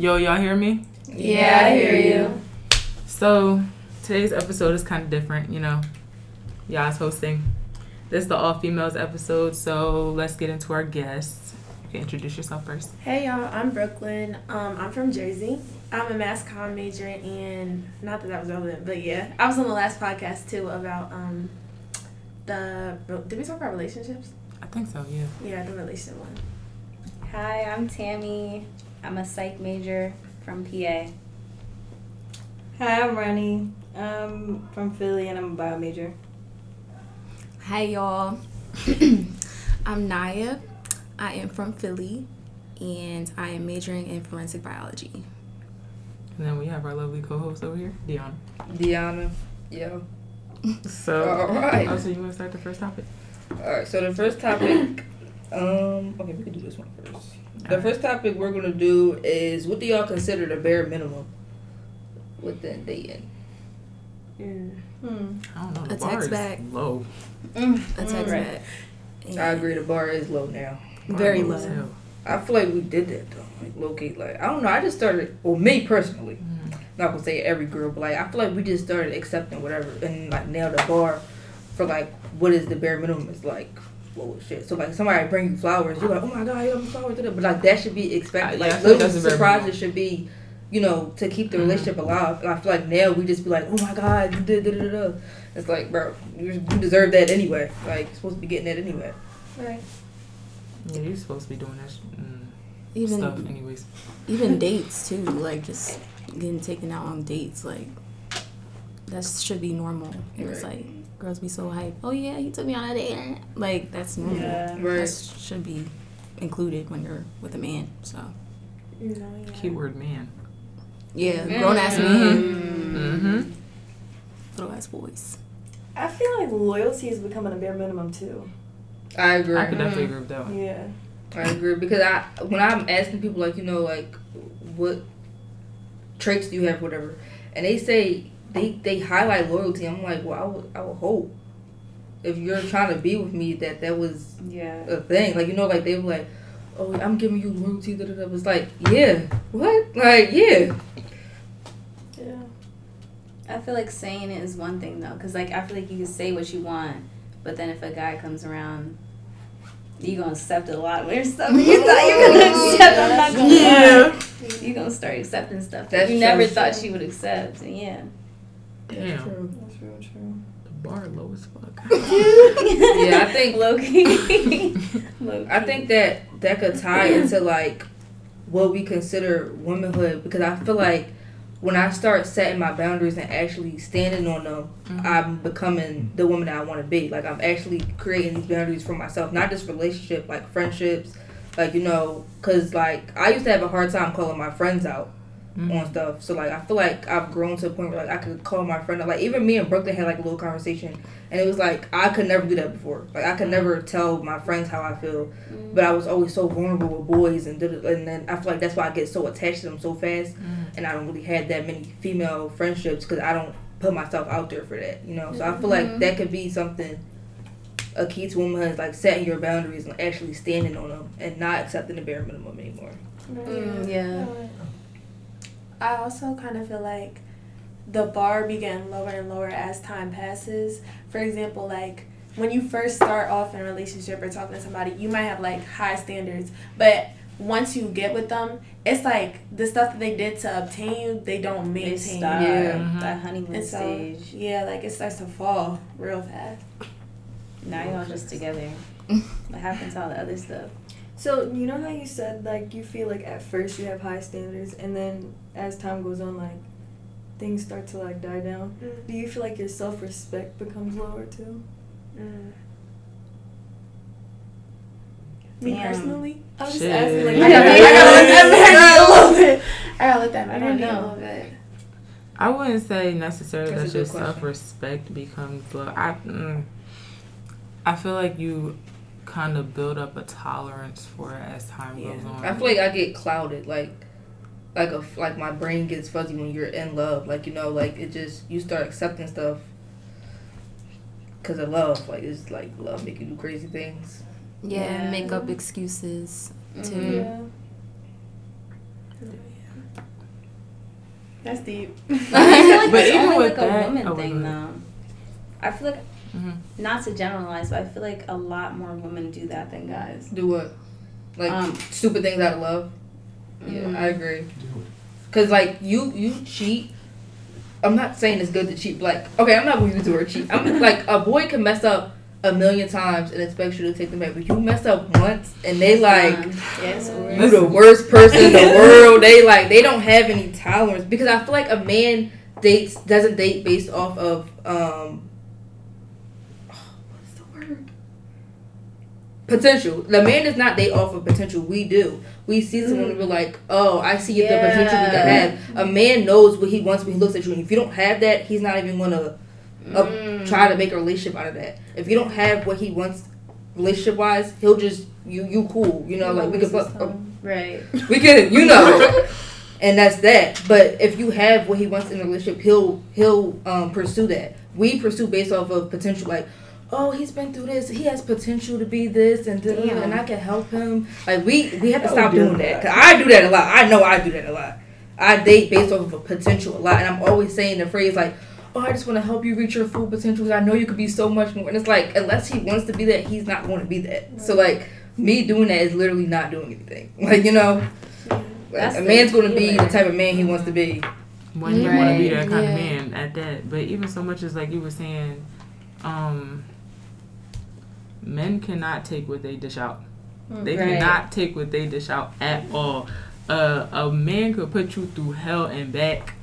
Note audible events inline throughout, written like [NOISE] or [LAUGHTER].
Yo, y'all hear me? Yeah, I hear you. So, today's episode is kind of different, you know. Y'all's hosting. This is the all females episode, so let's get into our guests. You can introduce yourself first. Hey y'all, I'm Brooklyn. Um, I'm from Jersey. I'm a mass comm major and not that that was relevant, but yeah, I was on the last podcast too about um the did we talk about relationships? I think so, yeah. Yeah, the relationship one. Hi, I'm Tammy. I'm a psych major from PA. Hi, I'm Ronnie. I'm from Philly and I'm a bio major. Hi, y'all. [CLEARS THROAT] I'm Naya. I am from Philly and I am majoring in forensic biology. And then we have our lovely co-host over here, Deanna. Deanna. Yeah. [LAUGHS] So, All right. oh, so you want to start the first topic? All right. So the first topic. Um. Okay, we can do this one first. The Alright. first topic we're gonna do is what do y'all consider the bare minimum within dating? Mm. Hmm. I don't know. The A bar text is back. low. A text Right. back. I agree. The bar is low now. Very as low. I feel like we did that though. Like locate. Like I don't know. I just started. Well, me personally. Mm. Not gonna say every girl, but like I feel like we just started accepting whatever and like nailed the bar for like what is the bare minimum is like low as shit. So like somebody bring you flowers, you're like, oh my god, you have flowers today. But like that should be expected. Uh, yeah, I like feel little the surprises should be, you know, to keep the Mhm. relationship alive. And I feel like now we just be like, oh my god, you did da da da. da. It's like, bro, you, you deserve that anyway. Like you're supposed to be getting that anyway. Right. Yeah, you're supposed to be doing that sh- mm, Even stuff anyways. even [LAUGHS] dates too, like just getting taken out on dates, like that should be normal. And It's Right. like girls be so hyped. Oh yeah, he took me on a date. Like that's normal. Yeah. That should be included when you're with a man. So No, yeah. Keyword man. yeah, grown ass men, Mm-hmm. little ass boys. I feel like loyalty is becoming a bare minimum too. I agree. I could definitely agree with that one. Yeah. I agree because I when I'm asking people like you know like what traits do you have whatever and they say they they highlight loyalty I'm like well I would I would hope if you're trying to be with me that that was Yeah. a thing like you know like they were like oh I'm giving you loyalty da, da, da. it's like yeah what like yeah Yeah. I feel like saying it is one thing though, because like I feel like you can say what you want, but then if a guy comes around, you gonna accept a lot of weird stuff. You [LAUGHS] thought you were gonna accept. I'm not gonna lie. You gonna start accepting stuff that That's you never true. thought she would accept. And yeah. Damn. True. That's real true. The bar low as fuck. [LAUGHS] yeah I think Low key. [LAUGHS] Low I think that that could tie into like what we consider womanhood because I feel like when I start setting my boundaries and actually standing on them, Mhm. I'm becoming the woman that I want to be. Like I'm actually creating these boundaries for myself, not just relationship, like friendships, like you know, cause like I used to have a hard time calling my friends out Mhm. on stuff. So like I feel like I've grown to a point where like I could call my friend out. Like even me and Brooklyn had like a little conversation, and it was like I could never do that before. Like I could never tell my friends how I feel, but I was always so vulnerable with boys, and did and then I feel like that's why I get so attached to them so fast, Mhm. and I don't really have that many female friendships because I don't put myself out there for that. You know, so I feel like that could be something. A key to womanhood is like setting your boundaries and actually standing on them and not accepting the bare minimum anymore. Mm, yeah. I also kind of feel like the bar began lower and lower as time passes. For example, like when you first start off in a relationship or talking to somebody, you might have like high standards, but once you get with them, it's like the stuff that they did to obtain you, they don't They maintain. stop Yeah. Mhm. that honeymoon And so, stage. yeah, like it starts to fall real fast. Now you're all just together. [LAUGHS] what happened to all the other stuff? So you know how you said like you feel like at first you have high standards and then as time goes on like things start to like die down. Do you feel like your self respect becomes lower too? Mm. Me Damn. personally, I was just Shit. asking. Like, I [LAUGHS] I gotta, I gotta let that marinate a little bit. I gotta let that I marinate a little bit. I wouldn't say necessarily That's that your self respect becomes low. I mm, I feel like you kind of build up a tolerance for it as time Yeah. goes on. I feel like I get clouded, like, like a like my brain gets fuzzy when you're in love. Like you know, like it just you start accepting stuff because of love. Like it's like love make you do crazy things. Yeah, Yeah. make up excuses to Mhm. Yeah. That's deep. [LAUGHS] I feel [LAUGHS] like But that's even with like a that- woman oh, thing though. I feel like Mhm. not to generalize, but I feel like a lot more women do that than guys. Do what? Like Um, stupid things out of love. Yeah. I agree. Cause like you you cheat. I'm not saying it's good to cheat. but, Like okay, I'm not gonna use the word cheat. I'm [LAUGHS] like a boy can mess up a million times and expect you to take them back, but you mess up once and they like yes, you the worst person in the [LAUGHS] world. They like they don't have any tolerance because I feel like a man dates doesn't date based off of um what's the word potential. The man does not date off of potential. We do. We see someone and we're like, oh, I see the potential we can have. A man knows what he wants when he looks at you, and if you don't have that, he's not even gonna uh, Mm. try to make a relationship out of that. If you don't have what he wants relationship wise, he'll just you you cool. You know, like we could fuck. right. We can, you know, [LAUGHS] and that's that. But if you have what he wants in a relationship, he'll he'll um, pursue that. We pursue based off of potential, like, oh, he's been through this. He has potential to be this and Damn. and I can help him. Like we we have to stop do doing that. Cause I do that a lot. I know I do that a lot. I date based off of a potential a lot, and I'm always saying the phrase like. Oh, I just want to help you reach your full potential. I know you could be so much more. And it's like, unless he wants to be that, he's not going to be that. So, like, me doing that is literally not doing anything. [LAUGHS] Like, you know, like, a man's going to be the type of man he wants to be. when you want to be that kind yeah. of man at that. But even so much as like you were saying, um, men cannot take what they dish out. They Right. cannot take what they dish out at all. Uh, a man could put you through hell and back.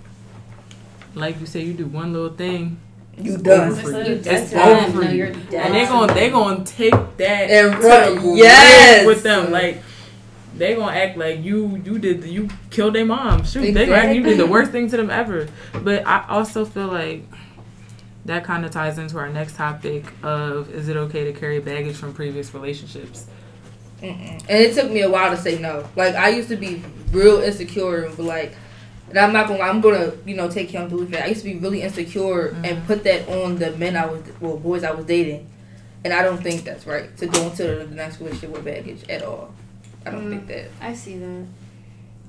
Like you say, you do one little thing, You it's done. over for You're you. dead It's to them. over for No, you. you're dead And they're gonna them. they gonna take that And to run- the yes. with them. Like they gonna act like you you did you killed their mom. Shoot, they gonna act you did the worst thing to them ever. But I also feel like that kind of ties into our next topic of is it okay to carry baggage from previous relationships? Mm-mm. And it took me a while to say no. Like, I used to be real insecure and like, and I'm not gonna, I'm gonna, you know, take him to it. I used to be really insecure and Mhm. put that on the men I was, well, boys I was dating. And I don't think that's right to go into the next relationship with baggage at all. I don't Mm. think that. I see that.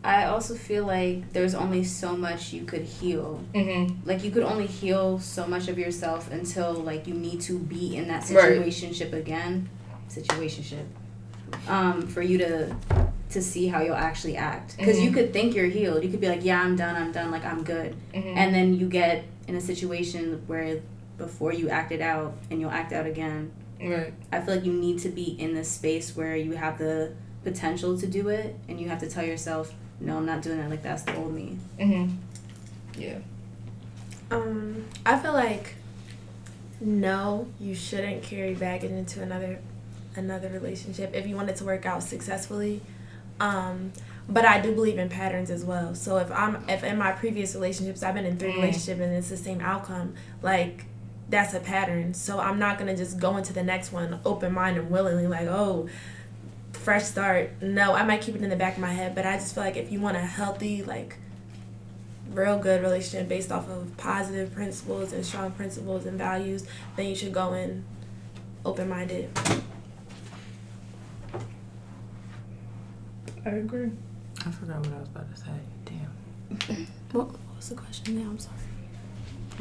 I also feel like there's only so much you could heal. Mm-hmm. Like you could only heal so much of yourself until like you need to be in that Right. situationship again. Situationship. Um, for you to to see how you'll actually act. Because you Mhm. could think you're healed. You could be like, yeah, I'm done. I'm done. Like I'm good. Mm-hmm. And then you get in a situation where before you act it out and you'll act out again. right. I feel like you need to be in this space where you have the potential to do it, and you have to tell yourself, "No, I'm not doing that. Like that's the old me." Mm-hmm. Yeah. Um, I feel like no, you shouldn't carry baggage into another another relationship if you want it to work out successfully. Um, but I do believe in patterns as well. So if I'm if in my previous relationships I've been in three Mm. relationships and it's the same outcome, like that's a pattern. So I'm not gonna just go into the next one open minded and willingly like, oh, fresh start. No, I might keep it in the back of my head, but I just feel like if you want a healthy, like real good relationship based off of positive principles and strong principles and values, then you should go in open minded. I agree. I forgot what I was about to say. Damn. [LAUGHS] What was the question now? I'm sorry.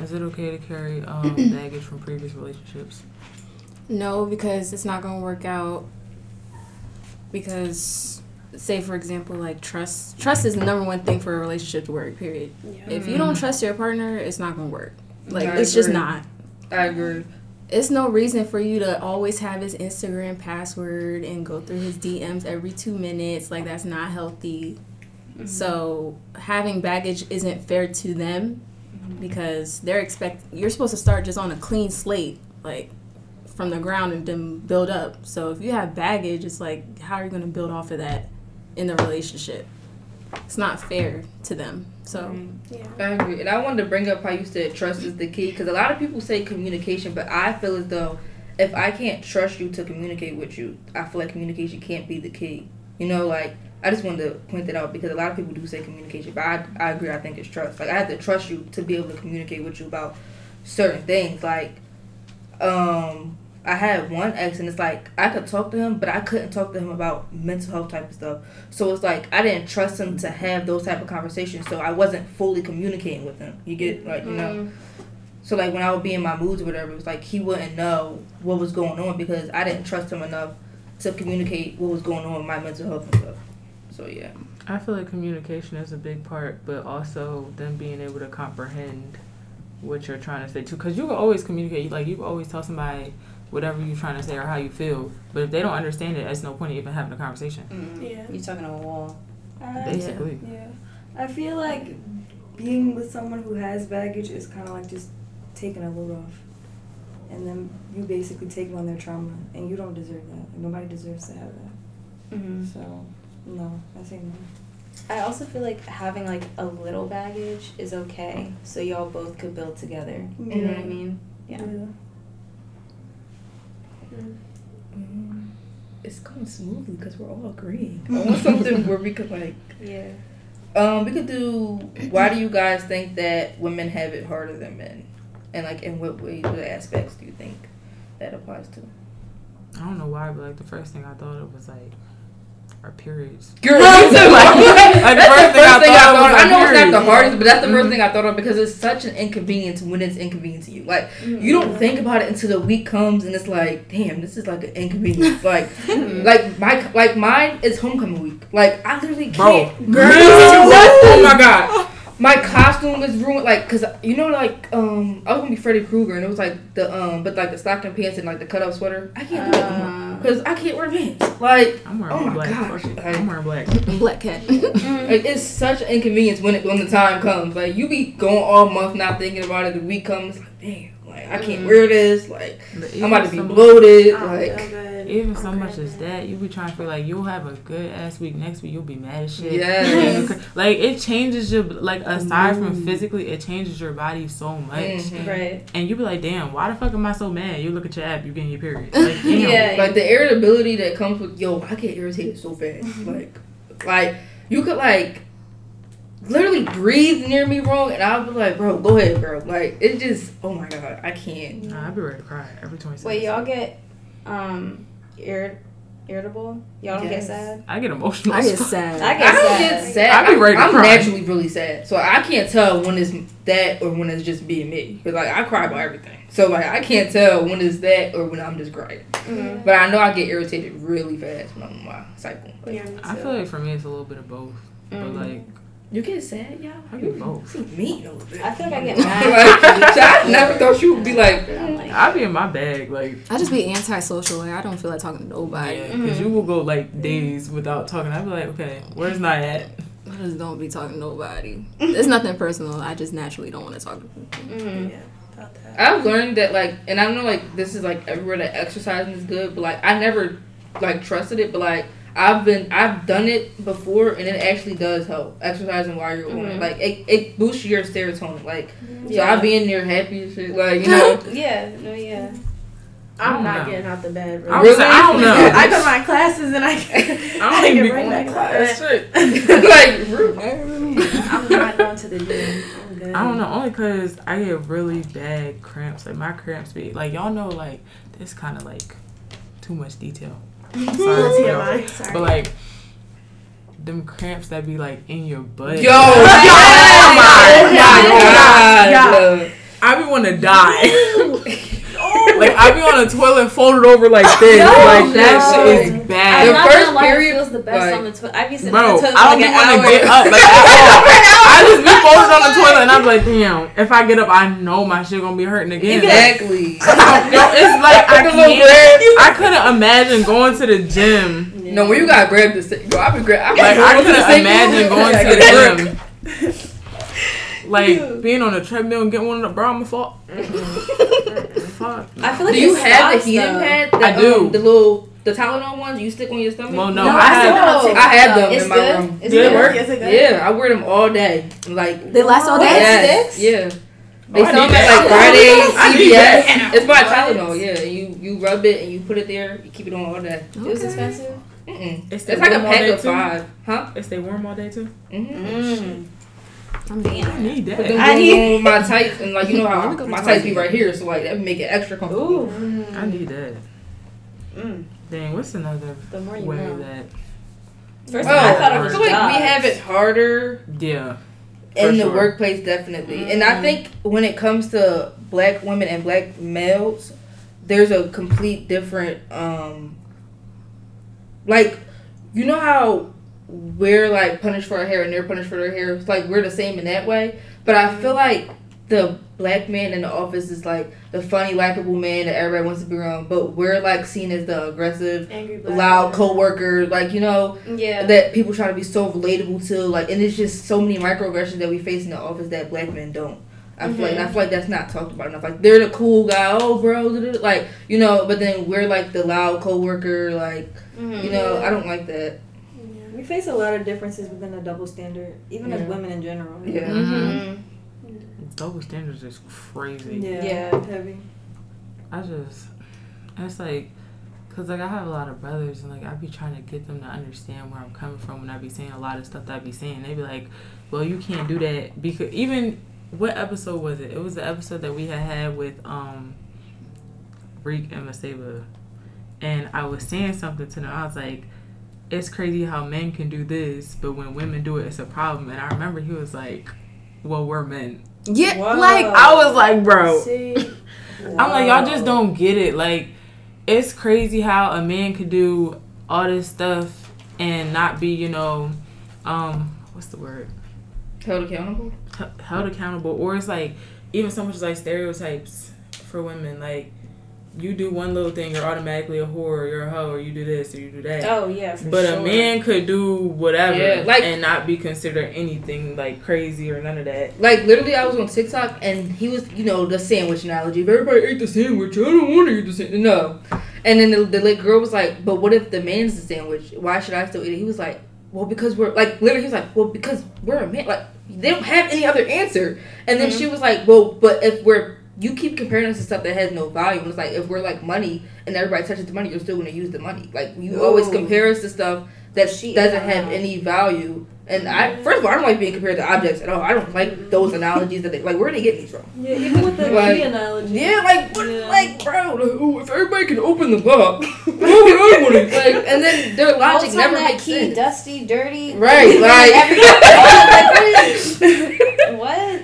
Is it okay to carry um, [CLEARS THROAT] baggage from previous relationships? No, because it's not gonna work out. Because, say for example, like trust. Trust is the number one thing for a relationship to work. Period. If you don't mm-hmm. trust your partner, it's not gonna work. Like I it's just not. I agree. It's no reason for you to always have his Instagram password and go through his DMs every two minutes. Like that's not healthy. Mm-hmm. So having baggage isn't fair to them mm-hmm. because they're expect you're supposed to start just on a clean slate, like from the ground and then build up. So if you have baggage, it's like how are you gonna build off of that in the relationship? It's not fair to them. So Yeah. I agree. And I wanted to bring up how you said trust is the key because a lot of people say communication, but I feel as though if I can't trust you to communicate with you, I feel like communication can't be the key. You know, like I just wanted to point that out because a lot of people do say communication, but I, I agree. I think it's trust. Like I have to trust you to be able to communicate with you about certain things. Like, um, I had one ex, and it's like I could talk to him, but I couldn't talk to him about mental health type of stuff. So it's like I didn't trust him to have those type of conversations. So I wasn't fully communicating with him. You get like you know. Mm. So like when I would be in my moods or whatever, it was like he wouldn't know what was going on because I didn't trust him enough to communicate what was going on with my mental health and stuff. So yeah. I feel like communication is a big part, but also them being able to comprehend what you're trying to say too. Because you can always communicate. Like you can always tell somebody whatever you're trying to say or how you feel. But if they don't understand it, there's no point in even having a conversation. Mm. Yeah. You're talking to a wall. I- Basically. Yeah. I feel like being with someone who has baggage is kind of like just taking a load off. And then you basically take on their trauma, and you don't deserve that. Like, nobody deserves to have that. Mm-hmm. So, no, I say no. I also feel like having like a little baggage is okay, so y'all both could build together. You know what I mean? Yeah. Mm, It's going smoothly because we're all agreeing. [LAUGHS] I want something where we could like. Yeah. Um, we could do. Why do you guys think that women have it harder than men, and like in what ways, what aspects do you think that applies to? I don't know why, but like the first thing I thought of was like our periods. Girl, Like, me too. like, that's first the thing [LAUGHS] I first thing I thought thought. was I know it's not the period. hardest, but that's the 1st Mhm. thing I thought of because it's such an inconvenience when it's inconvenient to you. Like you don't think about it until the week comes and it's like, damn, this is like an inconvenience. [LAUGHS] like, like my like mine is homecoming week. Like I literally Bro, can't. girl, [LAUGHS] oh my god. My costume is ruined, like, cause you know, like, um, I was gonna be Freddy Krueger, and it was like the, um, but like the stocking pants and like the cut off sweater. I can't do that no Uh, cause I can't wear pants. Like, I'm wearing Oh my black. gosh, like- I'm wearing black. Black cat. [LAUGHS] like it's such an inconvenience when it when the time comes. Like you be going all month not thinking about it. The week comes, like, damn, like I can't wear this. Like I'm about to be bloated. I Like feel good. Even so I'm much as that, you be trying to feel like you'll have a good ass week. Next week you'll be mad as shit. Yes. [LAUGHS] Like it changes your like aside from physically, it changes your body so much. Mhm. Right. And you be like, damn, why the fuck am I so mad? You look at your app, you getting your period. [LAUGHS] Like, damn. Yeah. like the irritability that comes with yo, I get irritated so fast. Like, like you could like literally breathe near me wrong, and I'll be like, bro, go ahead, bro. Like it just, oh my god, I can't. Nah, I be ready to cry every twenty seconds. Wait, y'all get um irrit- irritable? Y'all don't Yes. get sad? I get emotional. I get sad. I I get don't sad. get sad. I be ready to I'm cry. naturally really sad, so I can't tell when it's that or when it's just being me. Cause like I cry about everything, so like I can't tell when it's that or when I'm just crying. Mhm. But I know I get irritated really fast when I'm on my cycle. Like, Yeah, I feel like for me it's a little bit of both. But Mhm. like you get sad, y'all? I get both. Me a little bit. I feel like I get [LAUGHS] mad. so I never thought you would be like. I'm [LAUGHS] like, I be in my bag, like I just be antisocial. Like I don't feel like talking to nobody. yeah, because you will go like days without talking. I'd be like, okay, where's not at? I just don't be talking to nobody. It's nothing personal. I just naturally don't want to talk to people. mhm. Yeah, about that. I've learned that like, and I know like this is like everywhere that exercising is good, but like I never like trusted it, but like I've been I've done it before, and it actually does help exercising while you're on it. Mhm. Like it, it boosts your serotonin. Like so Yeah. I be in there happy and shit. Like you [LAUGHS] know, Yeah, no, yeah. I'm not know. getting out the bed. I Really. was I don't know. [LAUGHS] I go to my classes and I, [LAUGHS] I don't even be get right going to back class. to Shit. like rude. I'm not going to the gym. I'm good. I don't know, only because I get really bad cramps. Like my cramps be like y'all know like this kind of like too much detail. Sorry, Let's hear y'all. mine. Sorry. but like them cramps that be like in your butt. Yo, Oh my God. God. I be want to die. [LAUGHS] [LAUGHS] like I be on a toilet folded over like [LAUGHS] this. like that no. shit is I'm bad. The not first period, it feels the best like- on the toilet. I be sitting Bro, on the toilet I don't like be an want to get up like. [LAUGHS] I just be folded on the toilet and I'm like, damn. If I get up, I know my shit gonna be hurting again. Exactly. Yo, it's like I can't. I couldn't imagine going to the gym. No, when you got grabbed the sa- yo, I be grab. I be Like I going to the couldn't imagine going to gotta get a grip. the gym. Like being on a treadmill and getting one of the bra, I'm a fuck. Fuck. I feel like Do you it have the heating though. pad? The, I do. Um, the little the Tylenol ones you stick on your stomach. Well, no, No, I I had. still- I had them It's in my good? room. It's it good? work? Is it good? Yeah, I wear them all day. Like They last all day. yes, yeah. They Oh, sell them at like Fridays, I need CVS. It's by What? Tylenol. Yeah, you you rub it and you put it there. You keep it on all day. It was expensive. Mm-mm. It's It's like a pack of five, huh? It stay warm all day too. Mm-hmm. Mm. I'm being I need that. then I I need- my [LAUGHS] tights and like you know how Let me go my to tights be right here, so like that would make it extra comfortable. Ooh. I need that. Mm. Dang, what's another The more you way know. that? First, Oh, I thought it I was feel like we have it harder Yeah. in For the workplace, definitely. And I Mm. think when it comes to black women and black males, there's a complete different, um, like, you know how we're like punished for our hair and they're punished for their hair. It's like we're the same in that way. But I feel like the black man in the office is like the funny, likable man that everybody wants to be around. But we're like seen as the aggressive, Angry loud man. coworker. Like you know, Yeah. that people try to be so relatable to, like, and it's just so many microaggressions that we face in the office that black men don't. I feel like, and I feel like that's not talked about enough. Like, they're the cool guy, oh, bro, like, you know, but then we're like the loud coworker, like, Mhm. you know, I don't like that. We face a lot of differences within the double standard, even as women in general. Yeah. Mhm. Double standards is crazy. Yeah. Yeah. Heavy. I just, it's like, cause like I have a lot of brothers and like I be trying to get them to understand where I'm coming from when I be saying a lot of stuff that I be saying. They be like, well, you can't do that because even what episode was it? It was the episode that we had had with um, Reek and Maseba, and I was saying something to them. I was like, it's crazy how men can do this, but when women do it, it's a problem. And I remember he was like, well, we're men. Yeah, Whoa. like I was like, bro. [LAUGHS] I'm like, y'all just don't get it. Like, it's crazy how a man could do all this stuff and not be, you know, um, what's the word? Held accountable? H- held accountable. Or it's like, even so much as like stereotypes for women. Like, you do one little thing, you're automatically a whore, or you're a hoe, or you do this, or you do that. Oh yeah, for but sure. a man could do whatever Yeah, like- and not be considered anything like crazy or none of that. Like, literally, I was on TikTok and he was, you know, the sandwich analogy. If everybody ate the sandwich, I don't want to eat the sandwich. No. And then the, the like, girl was like, but what if the man's the sandwich? Why should I still eat it? He was like, well, because we're, like, literally, he was like, well, because we're a man. Like, they don't have any other answer. And then mm-hmm. she was like, well, but if we're, you keep comparing us to stuff that has no value. And it's like, if we're like money and everybody touches the money, you're still going to use the money. Like, you always compare us to stuff that She doesn't have any value. And I, first of all, I don't like being compared to objects at all. I don't like those analogies that they, like, where are they getting these from? Yeah, even with the [LAUGHS] Like- key analogy. Yeah, like, what, Yeah. like, bro, like, oh, if everybody can open the lock, [LAUGHS] [LAUGHS] why would I want to? Like, and then their logic time never that makes key sense. dusty, dirty. Right, like, Everybody- what?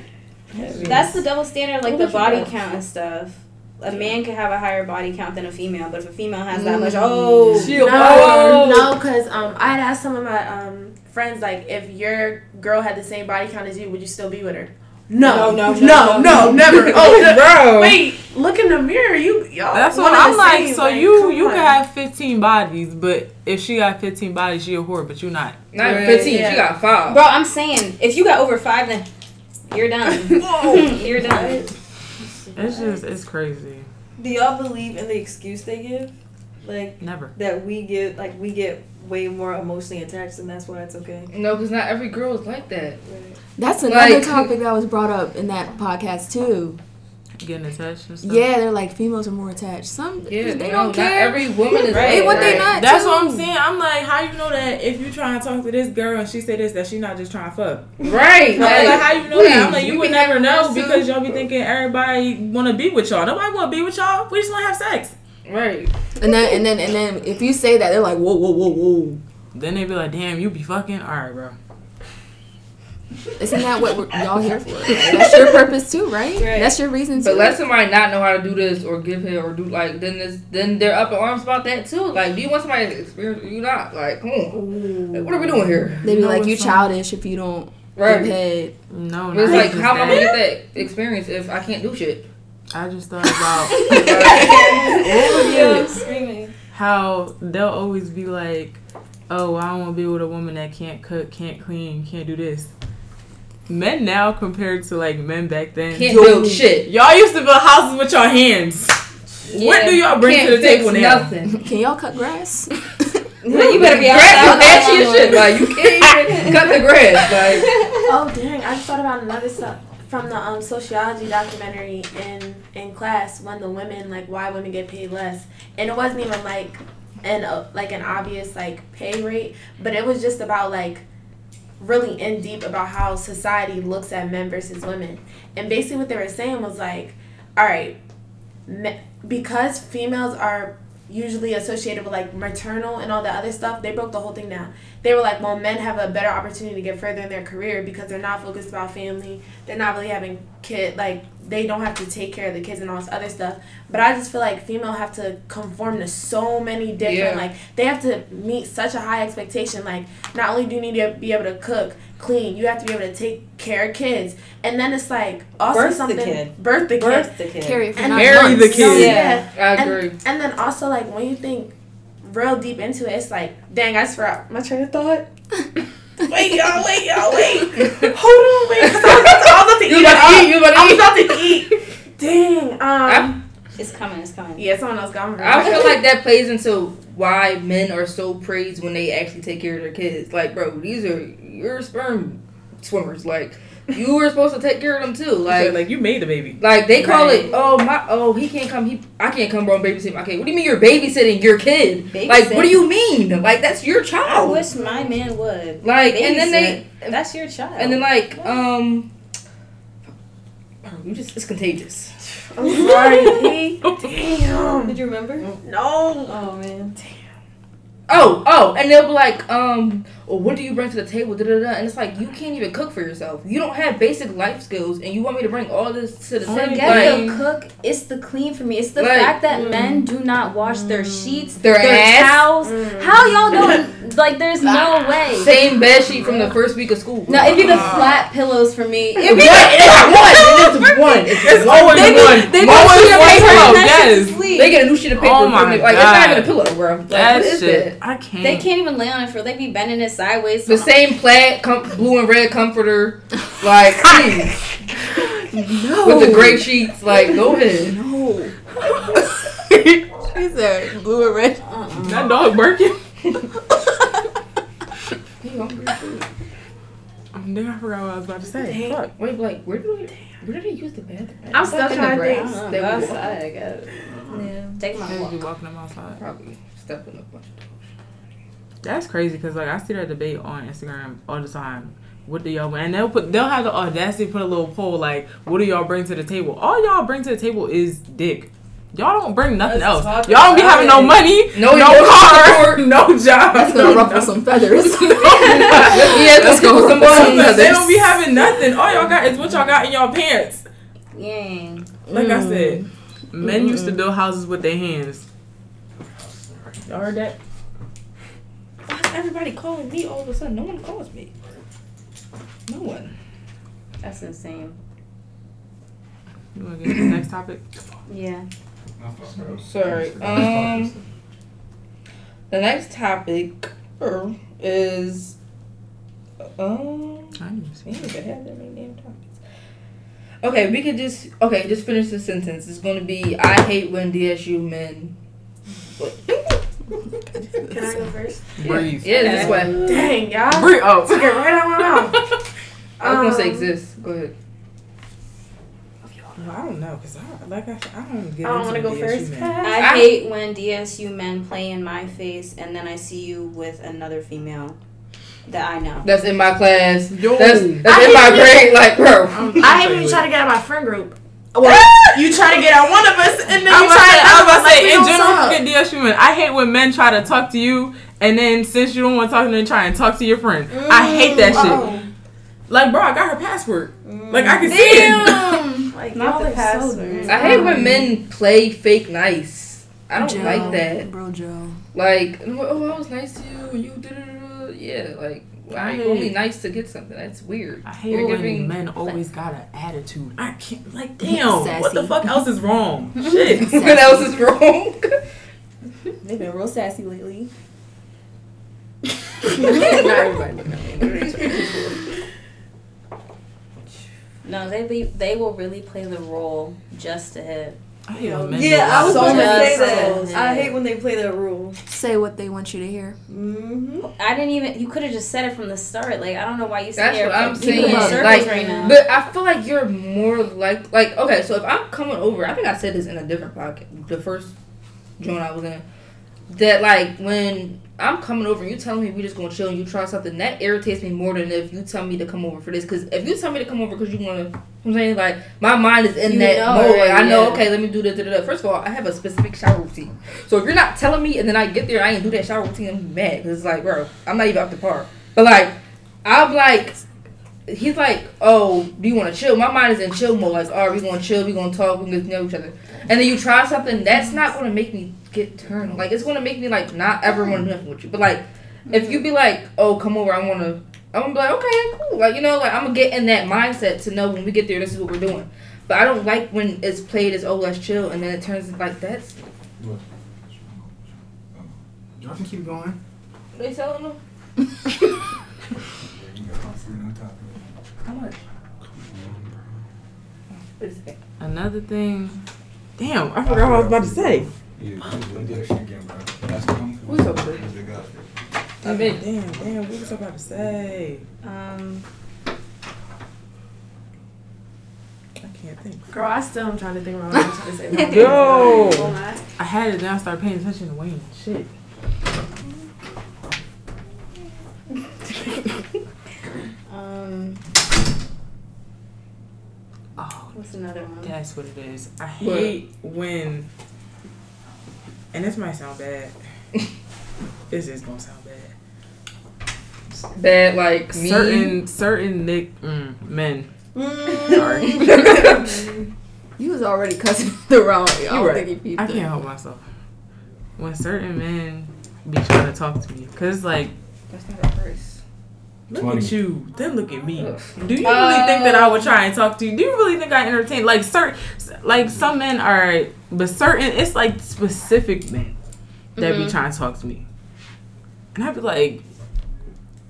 That's the double standard, like What the body count and stuff. A man could have a higher body count than a female, but if a female has that Mm. much, oh, She no, a no, because um, I had asked some of my um friends like, if your girl had the same body count as you, would you still be with her? No, No, no, no, no, no, never. [LAUGHS] Oh, bro. wait, look in the mirror. You, y'all. That's what I'm like. same, So you you on. can have 15 bodies, but if she got 15 bodies, she a whore, but you not. Not Right, 15, yeah. she got five. bro, I'm saying if you got over five, then you're done. [LAUGHS] Whoa. you're done. It's just it's crazy. Do y'all believe in the excuse they give? Like Never. that we get like we get way more emotionally attached and that's why it's okay. No, because not every girl is like that. That's another Like- topic that was brought up in that podcast too. Getting attached and stuff. Yeah, they're like females are more attached. Some Yeah, they no, don't not care. every woman is Right, like what they not That's too. what I'm saying. I'm like, how you know that if you trying to talk to this girl and she say this, that she not just trying to fuck? Right. Like, like, how you know that? I'm like, you we would never know those because y'all be thinking everybody want to be with y'all. Nobody want to be with y'all. We just want to have sex. Right. And then and then and then if you say that, they're like, whoa, whoa, whoa, whoa. Then they be like, damn, you be fucking. All right, bro. Isn't that what we're, y'all here for? Like, that's your purpose too, right? Right. That's your reason too. But let somebody not know how to do this or give him or do like then this then they're up in arms about that too. Like, do you want somebody to experience? You not like, come on. Like, what are we doing here? they be No, like, you it's not. childish if you don't Right. give head. No, It's like, how am I gonna get that experience if I can't do shit? I just thought about [LAUGHS] [LAUGHS] Yo, screaming. how they'll always be like, "Oh, I don't want to be with a woman that can't cook, can't clean, can't do this." Men now compared to like men back then, Can't build shit. y'all used to build houses with your hands. What do y'all bring Can't to the fix table now? nothing. [LAUGHS] Can y'all cut grass? [LAUGHS] [LAUGHS] no, you better be grass outside. is ashy as shit. Like you can't even cut the grass. Like Oh dang! I just thought about another stuff from the um, sociology documentary in in class when the women like why women get paid less, and it wasn't even like an uh, like an obvious like pay rate, but it was just about like really in deep about how society looks at men versus women. And basically, what they were saying was like, all right, me- because females are usually associated with like maternal and all that other stuff, they broke the whole thing down. They were like, well, men have a better opportunity to get further in their career because they're not focused about family. They're not really having kid like they don't have to take care of the kids and all this other stuff. But I just feel like female have to conform to so many different Yeah. like they have to meet such a high expectation. Like not only do you need to be able to cook, clean, you have to be able to take care of kids. And then it's like also Birth the something kid. birth the kid. Birth the kid. Carry it for And nine marry the months. kid. Yeah. I agree. And then also like when you think real deep into it, it's like, dang, I just forgot my train of thought. [LAUGHS] wait, y'all, wait, y'all, wait. Hold on, wait. I was about to, I was about to You eat. about to eat? You about to I'm eat? about to eat. Dang. Um. It's coming. It's coming. Yeah, someone else got me. I feel like that plays into why men are so praised when they actually take care of their kids. Like, bro, these are your sperm swimmers. Like, you were supposed to take care of them too. Like, Like, like you made the baby. like they call Right. it. Oh my. Oh, he can't come. He. I can't come, bro. and babysit my kid. What do you mean you're babysitting your kid? Like, what do you mean? Like, that's your child. I child. wish my man would. like, and then they. That's your child. And then like um. Bro, you just it's contagious. I'm [LAUGHS] sorry. P. Damn. Did you remember? No. Oh man. Damn. Oh, oh, and they'll be like, um, well, what do you bring to the table? Da, da, da. And it's like, you can't even cook for yourself. You don't have basic life skills, and you want me to bring all this to the table? Forget Like, the cook. It's the clean for me. It's the Like- fact that mm. men do not wash their mm. sheets, Their ass? towels. Mm. How y'all [LAUGHS] doing? Like, there's no ah. way. same bed sheet from the first week of school. No, it'd be the ah. flat pillows for me. It'd What? be It's one. It's [LAUGHS] one. It's, It's always They be- one. they be always putting one their pillow. next to Yes. They get a new sheet of paper. Oh my it- like it's not God. even a pillow, bro. Like, That what is shit. that? I can't. They can't even lay on it for. They be bending it sideways. The same plaid, com- blue and red comforter, like [LAUGHS] please, No. with the gray sheets. Like, go ahead. No. [LAUGHS] she said blue and red. That dog barking. You hungry? Um, I forgot what I was about to say. Dang. Fuck. Wait, like, where do they, where do they use the bathroom? I'm It's still in trying the to think. grass. They know, go would outside, I guess. Yeah. Take my They be walk. walking them outside. Probably stepping a bunch of dogs. That's crazy because like I see that debate on Instagram all the time. What do y'all and they'll put they'll have the audacity to put a little poll like, what do y'all bring to the table? All y'all bring to the table is dick. Y'all don't bring nothing Let's else. Y'all don't be about having no money, No no, emotional car, support. [LAUGHS] no job. That's gonna ruffle some feathers. [LAUGHS] Yeah, let's go. Some bones. they don't be having nothing. All y'all got is what y'all got in y'all pants. Yeah. Like I Mm. said, men used to build houses with their hands. Y'all heard that? Why is everybody calling me all of a sudden? No one calls me. No one. That's insane. You want to get to the next topic? Yeah. Sorry. Um. The next topic er, is um. I didn't even see Man, they have that many damn topics. Okay, we could just okay, just finish the sentence. It's gonna be I hate when DSU men. Can I go first? Breathe. Yeah, this way. Dang, y'all. Breathe. Oh. Took it right out my mouth. [LAUGHS] I was gonna say Um, exist. Go ahead. Well, I don't know, cause I like I I don't get. I don't want to go first. I, I- hate when DSU men play in my face and then I see you with another female that I know. That's in my class. Yo. That's I that's in my hate grade. Like, bro. I hate when you try to get out of my friend group. Well, [LAUGHS] you try to get out one of us, and then I you was try say, to. I was about to like, say, we in general, talk. forget DSU men. I hate when men try to talk to you, and then since you don't want to talk to them, try and talk to your friend. I hate that shit. Mm. Oh. Like, bro, I got her password. Mm. Like, I can see it. Damn! [LAUGHS] Like, Not y'all the are so. I hate when men play fake nice. I don't like that. Bro, Joe. Like, oh, I was nice to you, and you did it. Yeah, like, why are you only nice to get something? That's weird. I hate You're when giving- men always got an attitude. I can't, like, damn, what the fuck else is wrong? [LAUGHS] Shit. what else is wrong? [LAUGHS] They've been real sassy lately. [LAUGHS] Not everybody looking at me. No, they be, they will really play the role just to hit. I hate when Yeah, a I lot was of gonna Just say so that. I hate when they play that rule. Say what they want you to hear. Mm-hmm. I didn't even. You could have just said it from the start. Like I don't know why you sit That's what I'm putting people in saying. circles Like, right now. But I feel like you're more like like okay. So if I'm coming over, I think I said this in a different podcast, the first joint I was in, that like when I'm coming over and you telling me we just gonna chill and you try something that irritates me more than if you tell me to come over for this. Because if you tell me to come over because you wanna, you know what I'm saying like my mind is in You that know mode. Like, I know yeah. okay, let me do this. Da, da, da. First of all, I have a specific shower routine. So if you're not telling me and then I get there, I ain't do that shower routine. I'm mad because it's like, bro, I'm not even up to par. But like, I'm like. He's like, oh, do you want to chill? My mind is in chill mode. Like, all right, we gonna chill, we gonna talk, we gonna know each other. And then you try something that's not gonna make me get turned. Like, it's gonna make me like not ever want to do nothing with you. But like, if you be like, oh, come over, I wanna, I'm gonna be like, okay, cool. Like, you know, like I'm gonna get in that mindset to know when we get there, this is what we're doing. But I don't like when it's played as oh, let's chill, and then it turns into like that's Y'all can keep going. they selling them. You got all food on top of it. How much? Another thing. Damn, I forgot what I was about to say. Yeah, don't do that shit again, bro. That's the one. Who's up there? That's the guy. I mean, Damn, damn, what was I about to say? Um, I can't think. Girl, I still am trying to think about what I was trying to say. [LAUGHS] about Yo. it. Hold on. I had it down, started paying attention to Wayne. Shit. [LAUGHS] um, Oh, what's another one? that's what it is. I hate when, and this might sound bad. this is gonna sound bad. bad like me. Certain certain Nick mm, men. Sorry. [LAUGHS] you was already cussing [LAUGHS] the wrong. I don't right. think he I it. can't help myself. When certain men be trying to talk to me, cause it's like, That's not a purse. Look Twenty. at you, then look at me. Do you really think that I would try and talk to you? Do you really think I entertain? Like certain, like some men are, but certain, it's like specific men that be Mhm. trying to talk to me, and I'd be like,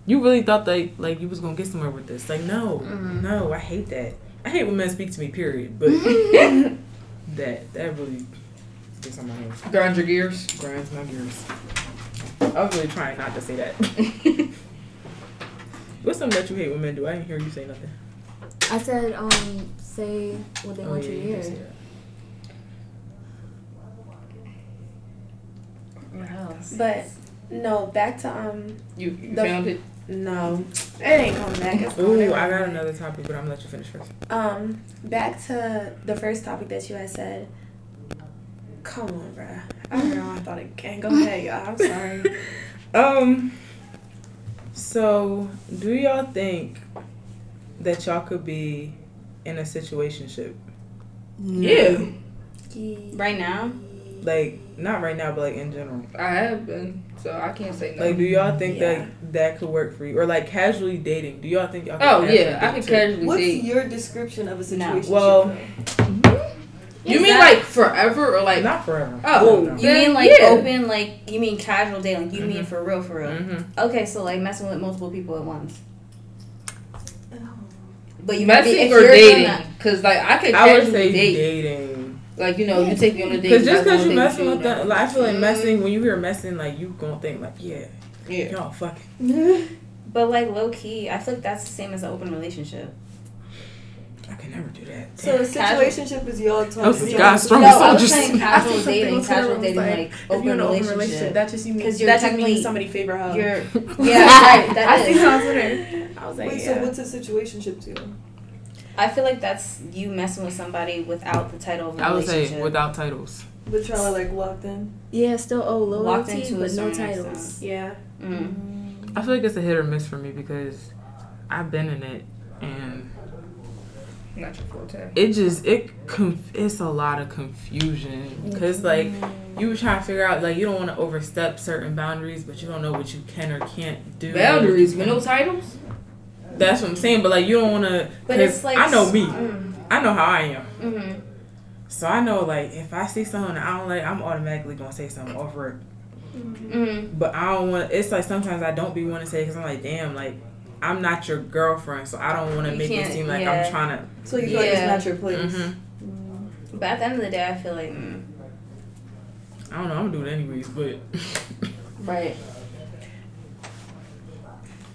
you really thought that like you was gonna get somewhere with this? Like no, Mhm. no, I hate that. I hate when men speak to me. Period. But [LAUGHS] that that really gets on my nerves. Grind your gears. Grinds my gears. I was really trying not to say that. [LAUGHS] What's something that you hate when men do? I didn't hear you say nothing. I said, um, say what they want you to you hear. did say that. What else? But no, back to um You, you The- found it. no, it ain't coming back. It's Ooh, going I got another topic, but I'm gonna let you finish first. Um, back to the first topic that you had said. Come on, bruh. I don't know. I thought again. Go ahead, y'all. I'm sorry. [LAUGHS] Um. So, do y'all think that y'all could be in a situationship? Yeah, Right now? Like, not right now, but like in general. I have been, so I can't say no. Like, do y'all think Yeah. that that could work for you, or like casually dating? Do y'all think y'all? Could oh casually yeah, I date can too? casually What's date. your description of a situation? Well, mm-hmm. You Is mean that- like forever or like? not forever. Oh, no. You mean like yeah. open, like you mean casual dating? Like you mean Mhm. for real, for real? Mhm. Okay, so like messing with multiple people at once. But you might be messing if or dating? Because like I could I would say date. dating. Like you know, you take me on a date. Because just I go on because you date messing with them, like, I feel like Mm. messing. When you hear messing, like you gonna think like, yeah, Yeah. y'all fucking. [LAUGHS] But like low key, I feel like that's the same as an open relationship. I can never do that. So a Casual- situationship is y'all talking. Those is y'all- God's strong no, I was soldiers. saying I see casual something dating, on Twitter casual where it was dating, like, like if open you're in an open relationship. relationship, that just you mean 'Cause you're that just technically- means somebody favor her. You're [LAUGHS] yeah, right. That I see is. it on Twitter. I was like, Wait, yeah. so what's a situationship to you? I feel like that's you messing with somebody without the title of a I would relationship. say without titles. But y'all are like locked in. Yeah, still oh Walked loyalty, into but no titles. yeah. Mm. I feel like it's a hit or miss for me because I've been in it and Not your forte. it just it conf- it's a lot of confusion because like you were trying to figure out like you don't want to overstep certain boundaries but you don't know what you can or can't do Boundaries with no titles. that's what i'm saying but like you don't want to But it's like i know me Mm. i know how i am Mm-hmm. so i know like if i see something i don't like i'm automatically gonna say something over it Mm-hmm. but i don't want it's like sometimes i don't be want to say because i'm like damn like i'm not your girlfriend so i don't want to make it seem like yeah. i'm trying to So you feel like it's not your place. Mhm. But at the end of the day, I feel like mm, i don't know i'm gonna do it anyways but [LAUGHS] right.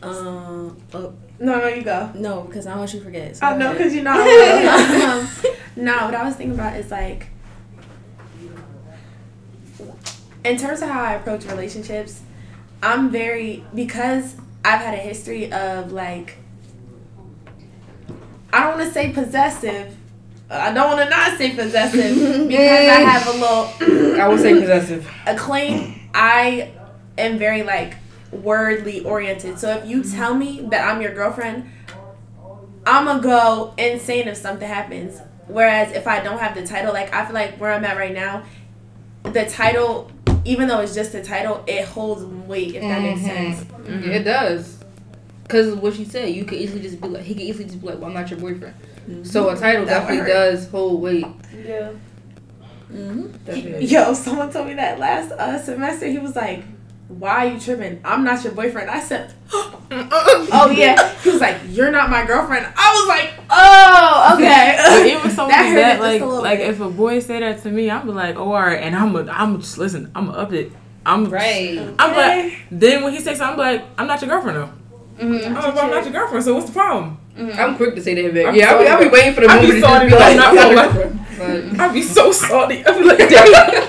Um, oh, No, no, you go. no, because I don't want you to forget. So I know, cause ahead. you know. [LAUGHS] um, [LAUGHS] no, what I was thinking about is like, in terms of how I approach relationships, I'm very because I've had a history of like I don't want to say possessive. Uh, I don't want to not say possessive [LAUGHS] because I have a little I would say possessive. [COUGHS] a claim. I am very like wordly oriented. So if you tell me that I'm your girlfriend, I'm gonna go insane if something happens. Whereas if I don't have the title, like I feel like where I'm at right now, the title, even though it's just a title, it holds weight. If that makes Mhm. sense. Mm-hmm. It does. Cause what she said, you could easily just be like, he could easily just be like, well, I'm not your boyfriend. So a title That definitely does hold weight. Yeah. Mm-hmm. Definitely. Yo, someone told me that last uh, semester. He was like, "Why are you tripping? I'm not your boyfriend." I said, [GASPS] mm, mm, mm. "Oh yeah." [LAUGHS] He was like, "You're not my girlfriend." I was like, "Oh, [LAUGHS] But okay." even someone That hurt that, just like like bit. if a boy say that to me, I'm be like, oh alright, and I'm a, I'm just listen, I'm up it. I'm Right. I'm like then when he says something, I'm like, I'm not your girlfriend though. Mm-hmm. I'm, like, I'm not your girlfriend. So what's the problem? Mm-hmm. I'm quick to say that back. I'm Yeah, I'll be, I'll be waiting for the I be movie to just be like, I'm not I'm not gonna your girlfriend. I'd be so [LAUGHS] salty. I'd be like, damn.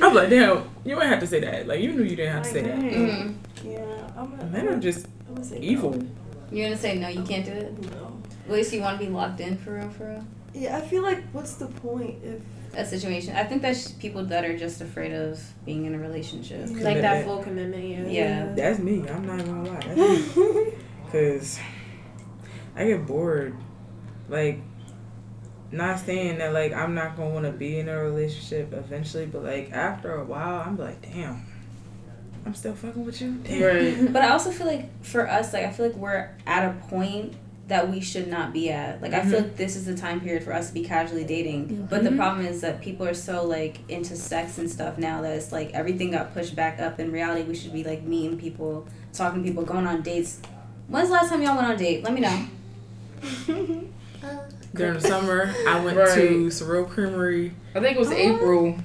I'm like, damn. You wouldn't have to say that. Like you knew you didn't have to say that. Mm-hmm. Yeah. I'm gonna. Men are just I'm gonna say evil. You're gonna say no, you can't do it. No. At least you want to be locked in for real, for real. Yeah, I feel like what's the point if A situation. I think that's people that are just afraid of being in a relationship. like that full commitment. Yeah. Yeah. That's me. I'm not even gonna lie. [LAUGHS] Cause I get bored. Like, not saying that like I'm not gonna want to be in a relationship eventually, but like after a while, I'm like, damn, I'm still fucking with you. Damn. right. [LAUGHS] But I also feel like for us, like I feel like we're at a point that we should not be at. Like I feel mm-hmm. like this is the time period for us to be casually dating. Mm-hmm. But the problem is that people are so like into sex and stuff now that it's like everything got pushed back up. In reality, we should be like meeting people, talking to people, going on dates. When's the last time y'all went on a date? Let me know. [LAUGHS] Um, During the summer, I went Right. to Sorrel Creamery. I think it was April.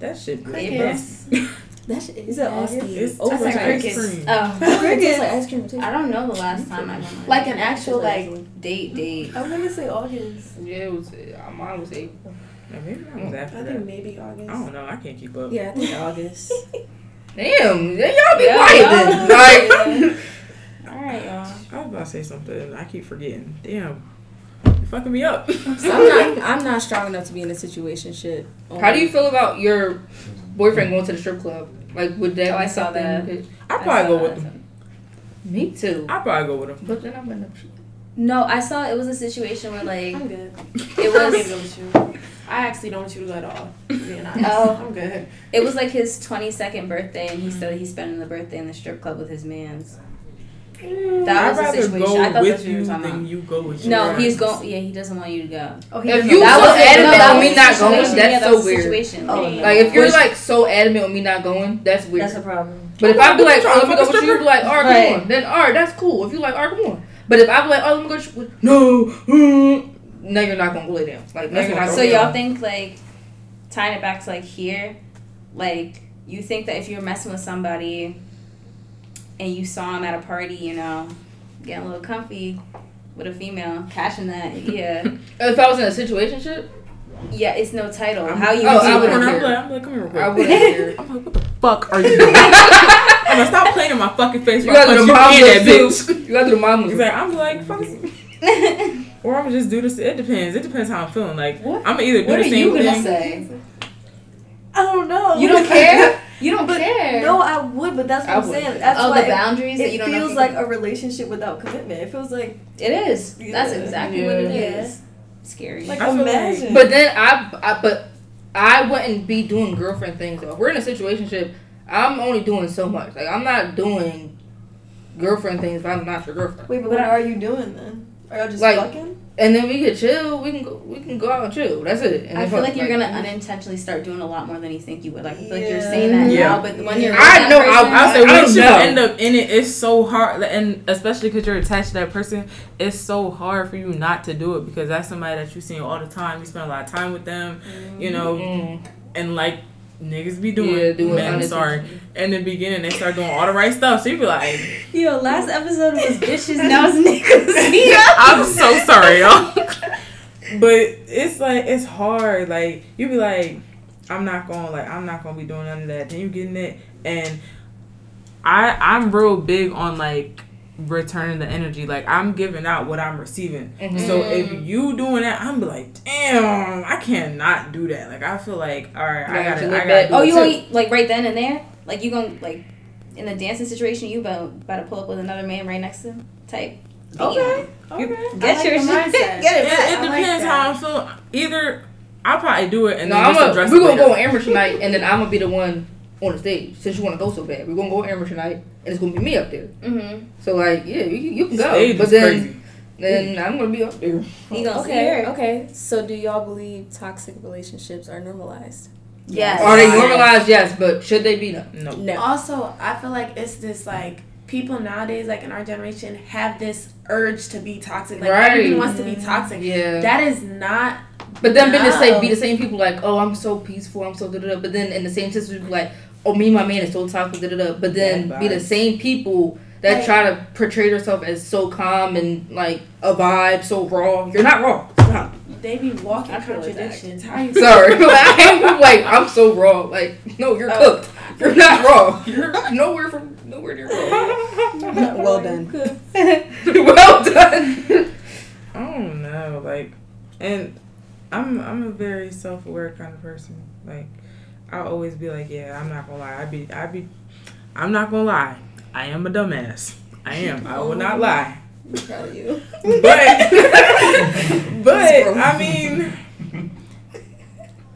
That shit good. Crickets. [LAUGHS] That shit Is it August? It's I said ice cream. Oh, [LAUGHS] Crickets. like ice cream. I don't know the last time I went on Like an actual like. date date. I'm gonna say August. Yeah, it was. Uh, mine was April. Yeah, maybe that was after. I after think that. maybe August. I don't know. I can't keep up. Yeah, I think [LAUGHS] August. Damn, then y'all be Yeah, quiet y'all- then. Like, All right, y'all. I was about to say something. I keep forgetting. Damn. You fucking me up. [LAUGHS] I'm [LAUGHS] not. I'm not strong enough to be in a situation. Shit. how do you feel about your boyfriend going to the strip club? Like, would that? Oh, I saw that. you could- I'd I probably go with him. Me too. I'd probably go with him. But then I'm gonna. No, I saw it was a situation where like I'm good. it was even go with you. I actually don't want you to go at all. Being honest. Oh. I'm good. it was like his twenty second birthday, and he mm-hmm. said he's spending the birthday in the strip club with his man's. That I'd was the rather situation. go I thought that's with what you were you talking than about. you go with No, your he's going. Yeah, he doesn't want you to go. Oh, he If you know. so was it. adamant that on was me the not going, situation. that's yeah, that so was the weird. Situation. Oh, Like, no. Like, if you're like so adamant on me not going, that's weird. That's a problem. But if I be like, oh, let me go fuck a with you, be like, all right, Right. come on. Then, all right, that's cool. If you like, all right, come on. But if I be like, oh, let me go with you, no, mm, no, you're not gonna go lay down. Like, no, That's you're what not I'm So gonna y'all think like tying it back to like here, like you think that if you're messing with somebody and you saw him at a party, you know, getting a little comfy with a female, catching that, yeah, [LAUGHS] oh, If I was in a situation, yeah, it's no title. I'm- How you oh, do I I'm wouldn't like. I'm like, come here real I quick. wouldn't. [LAUGHS] I'm like, what the fuck are you [LAUGHS] doing? I'm like, stop playing in my fucking face. You before got to the mom in that moves bitch. You got to the mom moves. He's like, I'm like, fuck. Or I'm gonna just do this. It depends. It depends how I'm feeling. Like, What? I'm gonna either do What the are you gonna thing. say? I don't know. You don't care? You don't But care? No, I would, but that's what I I'm wouldn't. saying. That's oh, why the boundaries that it you don't know. feels if like a relationship without commitment. It feels like it is. That's Yeah. exactly what it Yeah. is. Scary. like I feel like- imagine. But then I, I, but I wouldn't be doing girlfriend things though. If we're in a situationship, I'm only doing so much. Like I'm not doing girlfriend things if I'm not your girlfriend. Wait, but But what are you doing then? Are y'all just Like, fucking? And then we can chill. We can go. We can go out and chill. That's it. And I feel fuck, like you're gonna unintentionally start doing a lot more than you think you would. Like I feel like you're saying that Yeah. now, but when you're with I know, person, I- I say I once don't you know. end up in it, it's so hard, and especially because you're attached to that person, it's so hard for you not to do it because that's somebody that you see all the time. You spend a lot of time with them, you know, Mm. and like niggas be doing, Yeah, doing men, sorry. In the beginning, they start doing all the right stuff, so you be like, [LAUGHS] Yo, last episode was bitches, now it's [LAUGHS] niggas. [LAUGHS] I'm so sorry, y'all. but it's like it's hard. Like you be like, I'm not gonna like I'm not gonna be doing none of that. Then you get in it and I I'm real big on like returning the energy. Like I'm giving out what I'm receiving. Mhm. So if you doing that, I'm be like, damn, I cannot do that. Like I feel like, all right, I gotta, I gotta. back- do Oh, it you too. gonna like right then and there? Like you gonna like in a dancing situation? You about about to pull up with another man right next to him? Type. Okay. Okay. Get like your shit. mindset. [LAUGHS] Get It, it. it I like depends that. how I feel. Either I'll probably do it and No, then I'm just a, address we're gonna go on Amherst tonight, and then I'm gonna be the one on the stage since you want to go so bad. We're gonna go on Amherst tonight, and it's gonna be me up there. Mm-hmm. So like, yeah, you, you can go, Stage but is then crazy. then I'm gonna be up there. He gonna Okay, her. okay. So do y'all believe toxic relationships are normalized? Yes. Are they normalized? Yes, but should they be? No. No. No. Also, I feel like it's this like people nowadays, like in our generation, have this urge to be toxic. Like Right. everything wants to be toxic. Yeah. That is not. But then be the same No. be the same people like, oh, I'm so peaceful, I'm so da da da. But then in the same system, be like, oh, me and my man is so toxic, da da da. But then Bad be the same people that Like- try to portray themselves as so calm and like a vibe, so raw. You're not raw. Stop. They be walking I feel like that. contradictions. How you? Sorry, [LAUGHS] like, I'm like I'm so raw. Like no, you're oh. cooked. You're not raw. You're nowhere from nowhere near raw. [LAUGHS] well done. [LAUGHS] well done. I don't know, like, and I'm I'm a very self aware kind of person. Like, I'll always be like, yeah, I'm not gonna lie. I be I be, I'm not gonna lie. I am a dumbass. I am. I will not oh. lie. Proud of you. But [LAUGHS] but I mean.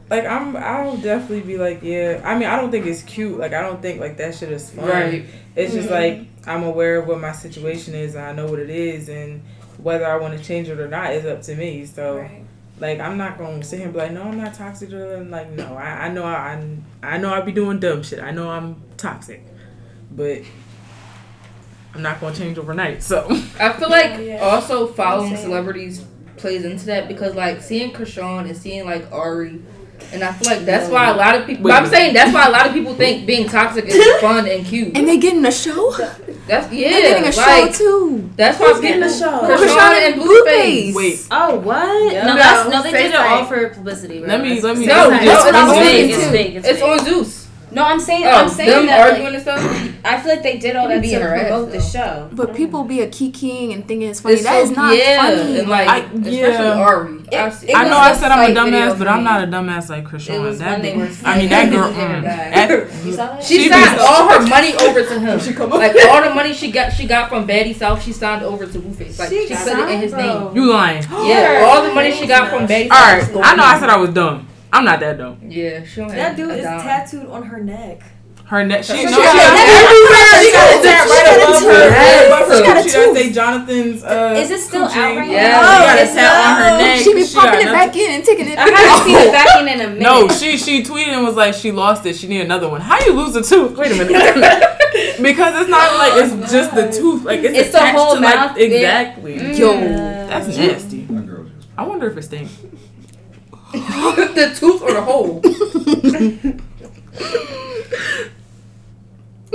Like I'm, I'll definitely be like, yeah. I mean, I don't think it's cute. Like, I don't think like that shit is fun. Right. It's just mm-hmm. like I'm aware of what my situation is, and I know what it is, and whether I want to change it or not is up to me. So, Right. Like, I'm not gonna sit here and be like, no, I'm not toxic. Or like, no, I, I know I, I know I be doing dumb shit. I know I'm toxic, but I'm not gonna change overnight. So, I feel like Yeah, yeah. also following celebrities plays into that because like seeing Chrisean and seeing like Ari, and I feel like that's why a lot of people. Wait but a I'm saying that's why a lot of people think [LAUGHS] being toxic is fun and cute. And they getting a show? That's yeah, They're getting a show too. that's why Who's getting a show? Chrisean and Blueface. wait, Oh what? Yeah. No, No, that's no. They did it all for publicity. Bro. let me That's- let me. No, let me no, just- it's it's on fake. Zeus. It's fake. It's, It's on Zeus. No, I'm saying. Oh, I'm saying them that. arguing Like, and stuff. I feel like they did all that be to in her ass, promote the show. But people be a kikiing and thinking it's funny. It's that so- is not yeah, funny. And like, I- especially yeah. Ari. It- I've it I know I a said I'm a dumbass, but I'm not a dumbass like It Chrisean. was That when they were. I mean, that girl. mm, Yeah. You saw that? She She signed be- all her money over to him. [LAUGHS] like all the money she got, she got from Baddie South. She signed over to Blueface. Like she, She put it in his name. You lying? Yeah, [GASPS] all the money she got from Baddie All South. right, I know. I said I was dumb. I'm not that dumb. Yeah, she don't have That dude a is dime. tattooed on her neck. Her neck. She, She no, got she a got tattoo. She got a tat right above her. Yes. Right above her. She got a tooth. say Jonathan's. Uh, Is it still coochie. out right Yeah. now? She got a it's tat on her neck. she be popping it back in and taking it I haven't seen it back in in a minute. No, she she tweeted and was like she lost it. She need another one. How you lose a tooth? Wait a minute. [LAUGHS] because it's not like it's just the tooth. Like it's, It's the attached whole to like mouth bit. exactly. Mm. Yo, that's nasty. That girl just. I wonder if it stinks. [LAUGHS] the tooth or the hole. [LAUGHS]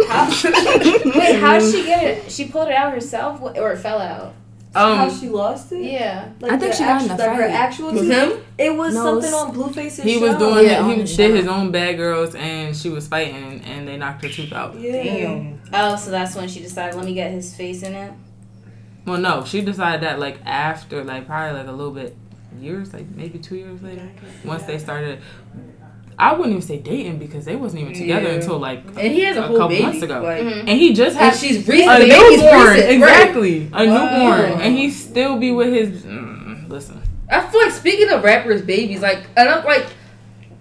How, [LAUGHS] wait, how did she get it? She pulled it out herself, or it fell out? How Um, she lost it? Yeah. Like I think the she got in actu- a like her actual With him? It was No, something it's- on Blueface's he was doing Yeah, he did show. his own bad girls and she was fighting and they knocked her tooth out. Yeah. Damn. Oh, so that's when she decided, let me get his face in it. Well, no, she decided that like after like probably like a little bit years, like maybe two years later, once they started. I wouldn't even say dating because they wasn't even together Yeah. until like And he has a, A couple baby. months ago. Like, Mhm. and he just and had she's recent. a the baby's newborn, recent, right. exactly, a Wow. newborn, and he still be with his. Mm, listen, I feel like speaking of rappers' babies, like, and I'm like,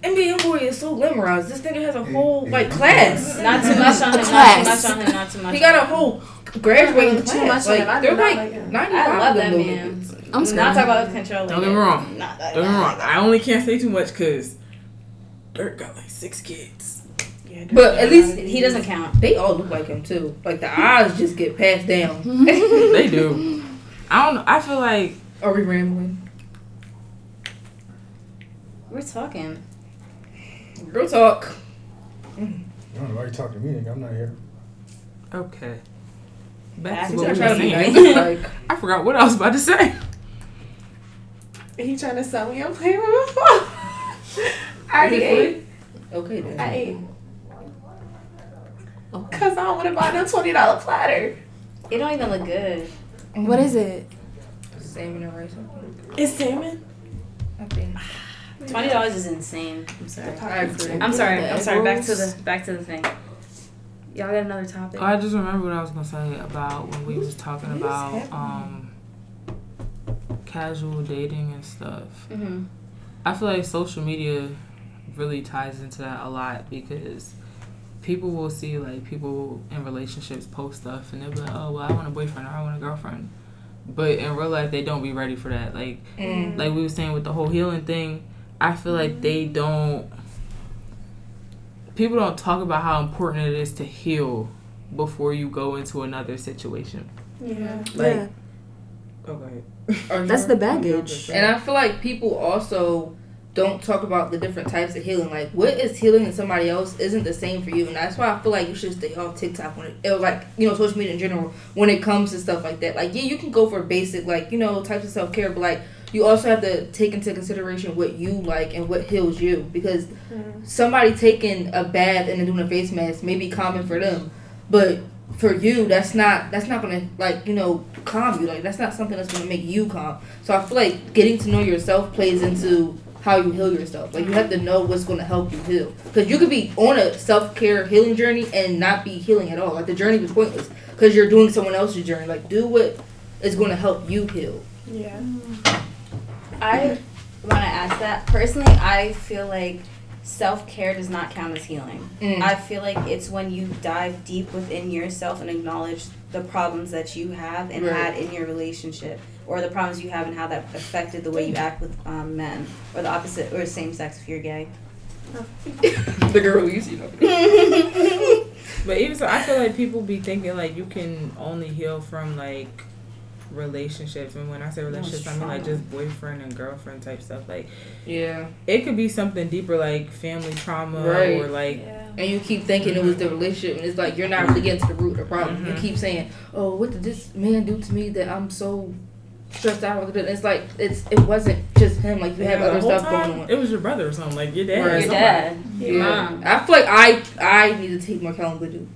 NBA boy is so glamorized. This nigga has a whole like class. Not too much on him, not too class. much on him, not too much He got a whole graduating Too much on Like do they're like like 95 I love that man. I'm Not talking talk about controlling. Don't get me wrong. Not that. don't get me wrong. I only can't say too much because Dirk got like six kids. Yeah, But at least He doesn't count. they all look like him too. Like the eyes just get passed down. [LAUGHS] they do. I don't. know. I feel like Are we rambling? We're talking. Girl talk. Mm. I don't know why you're talking to me, nigga. I'm not here. okay. Back Back to to what we were saying. Like [LAUGHS] I forgot what I was about to say. He trying to sell me a play with my phone. [LAUGHS] I already ate. okay then. I ate. Oh. Cause I don't want to buy no twenty dollar platter. It don't even look good. What is it? Salmon and rice. It's salmon. I think. [SIGHS] Twenty dollars is insane. I'm sorry. I agree. I'm sorry. The I'm sorry. Back to rolls. the back to the thing. Y'all got another topic? Oh, I just remember what I was gonna say about when we was talking what about um casual dating and stuff. Mm-hmm. I feel like social media really ties into that a lot because people will see like people in relationships post stuff and they'll be like, oh well, I want a boyfriend or I want a girlfriend, but in real life they don't be ready for that. Like Mm. like we were saying with the whole healing thing, I feel like they don't. People don't talk about how important it is to heal before you go into another situation. Yeah. Like, yeah. Oh, okay. That's the baggage. And I feel like people also don't talk about the different types of healing. Like, what is healing in somebody else isn't the same for you, and that's why I feel like you should stay off TikTok when it, it like you know social media in general when it comes to stuff like that. Like, yeah, you can go for basic like you know types of self care, but like you also have to take into consideration what you like and what heals you. Because mm-hmm. somebody taking a bath and then doing a face mask may be common for them, but for you that's not that's not gonna like you know calm you. Like that's not something that's gonna make you calm. So i feel like getting to know yourself plays into how you heal yourself. Like you have to know what's gonna help you heal. Because you could be on a self-care healing journey and not be healing at all. Like the journey was pointless. Because you're doing someone else's journey. Like do what is gonna help you heal. Yeah. Mm. I want to ask that personally. I feel like self care does not count as healing. Mm. I feel like it's when you dive deep within yourself and acknowledge the problems that you have and Right. had in your relationship, or the problems you have and how that affected the way you act with um, men, or the opposite, or same sex if you're gay. [LAUGHS] the girl you see [LAUGHS] But even so, I feel like people be thinking like you can only heal from like relationships, and when I say relationships, I mean like just boyfriend and girlfriend type stuff. Like yeah it could be something deeper, like family trauma Right. or like Yeah. and you keep thinking it was the relationship, and it's like you're not really getting to the root of the problem. You Mhm. keep saying, "Oh, what did this man do to me that I'm so stressed out?" with it?" It's like it's it wasn't just him. Like you have Yeah, the other stuff time, going on. It was your brother or something, like your dad. Right. or Your somebody. dad, your Yeah. I feel like I I need to take more accountability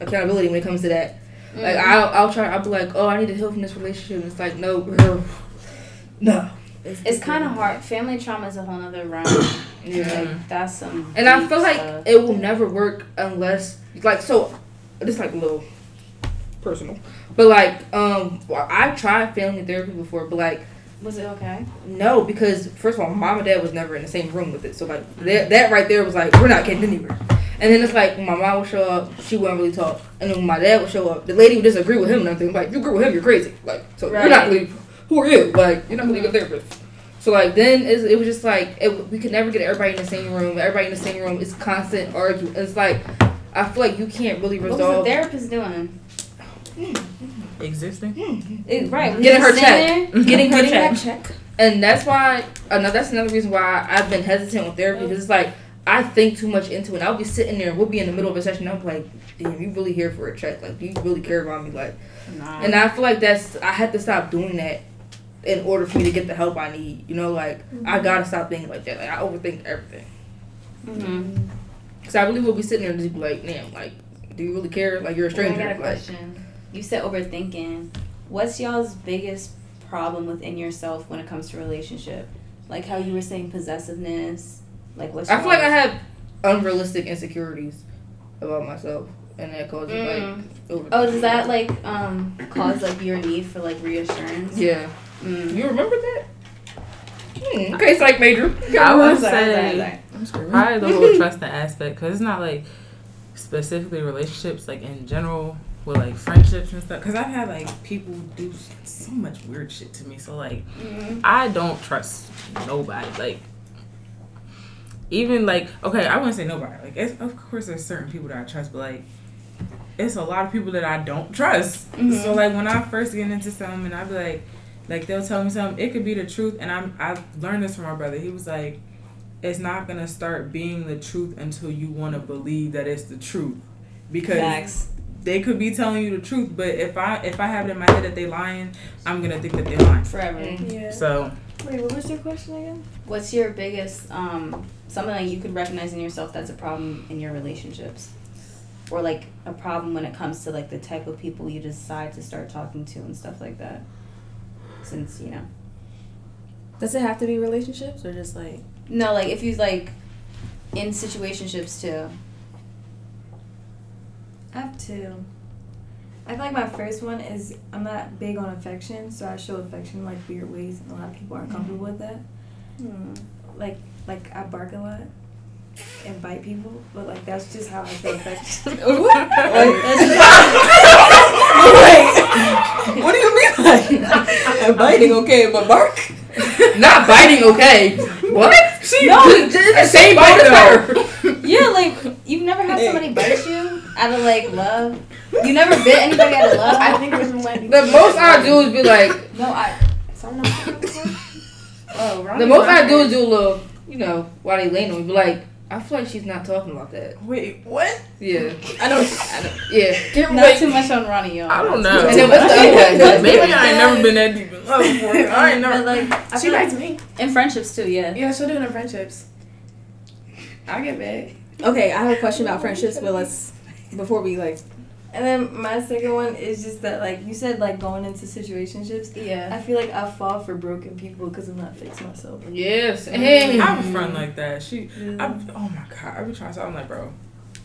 accountability when it comes to that. Like Mhm. I'll I'll try. I'll be like, "Oh, I need to heal from this relationship." And it's like, no, girl, no. It's kind of hard. Family trauma is a whole other realm. [COUGHS] Yeah. Like that's some. And I feel like stuff. it will never work unless like so It's like a little personal. But like um well, I tried family therapy before, but like was it okay? no, because first of all, mom and dad was never in the same room with it. So like that that right there was like we're not getting anywhere. And then it's like my mom would show up, she wouldn't really talk. And then when my dad would show up, the lady would disagree with him and everything. Like, you agree with him, you're crazy. Like, so you're not Right. really, who are you? Like, you're not really a therapist. So like then it was just like it, we could never get everybody in the same room. Everybody in the same room. It's constant arguing. It's like I feel like you can't really What was resolve. the therapist doing? Hmm. Existing. It, right, Getting her check. there? Getting her Getting check. Mm-hmm. that check. And that's why uh, another that's another reason why I've been hesitant with therapy because it's like I think too much into it. I'll be sitting there, we'll be in the middle of a session. I'm like, damn, you really here for a check? Like, do you really care about me? Like, Nah. and I feel like that's I had to stop doing that in order for me to get the help I need. You know, like I mm-hmm. gotta stop thinking like that. Like I overthink everything. Mhm. Cause I really will be sitting there and just be like, damn, like, do you really care? Like you're a stranger. I got a Like, question. You said overthinking. What's y'all's biggest problem within yourself when it comes to relationship? Like how you were saying possessiveness. Like what's I feel like I have unrealistic insecurities about myself, and that causes Mm. like. Overthinking. Oh, does that like um cause like your need for like reassurance? Yeah. Mm. You remember that? Hmm. Okay, psych major. I would Sorry, sorry, say. I'm screaming. probably the whole [LAUGHS] trusting aspect because it's not like specifically relationships, like in general with like friendships and stuff. Because I've had like people do so much weird shit to me. So like Mhm. I don't trust nobody. Like even like okay, I wouldn't say nobody. Like it's, of course there's certain people that I trust, but like it's a lot of people that I don't trust. Mhm. So like when I first get into something and I be like like they'll tell me something, it could be the truth and I'm I learned this from my brother. He was like it's not gonna start being the truth until you want to believe that it's the truth because Facts. They could be telling you the truth but if i if i have it in my head that they're lying i'm gonna think that they're lying Forever. Mm. Yeah. so Wait, what was your question again? What's your biggest um something that you could recognize in yourself that's a problem in your relationships? or like a problem when it comes to like the type of people you decide to start talking to and stuff like that. Since you know, Does it have to be relationships or just like? no, like if you like in situationships too. I have two. I feel like my first one is I'm not big on affection, so I show affection in like weird ways, and a lot of people aren't comfortable with that. Hmm. Like, like I bark a lot and bite people, but like that's just how I show affection. [LAUGHS] [LAUGHS] [LAUGHS] What do you mean? I'm biting okay, but bark. Not biting, okay. What? She No. it's the same bite as her. Yeah, like you've never had somebody bite you out of like love. You never bit anybody out of love. I think it was when The most I do is be like, no, I. Someone [LAUGHS] Oh, Ronnie the most I do is do a little, you know, while they laying on me, be like, I feel like she's not talking about that. Wait, what? Yeah, I don't. I don't. yeah. Not too much on Ronnie, y'all. I don't know. And then what's the other [LAUGHS] one? Maybe I ain't never been that deep in love [LAUGHS] before. I ain't But never. like, I She feel like likes me. in friendships too. Yeah. Yeah, she'll do it in friendships. I get big. Okay, I have a question about friendships, but let's before we like. and then my second one is just that like you said like going into situationships. Yeah. I feel like I fall for broken people because I'm not fixed myself. Yes. Mm. Hey. I have a friend like that. She. Mm. I, oh my god. I be trying to. say- I'm like, bro,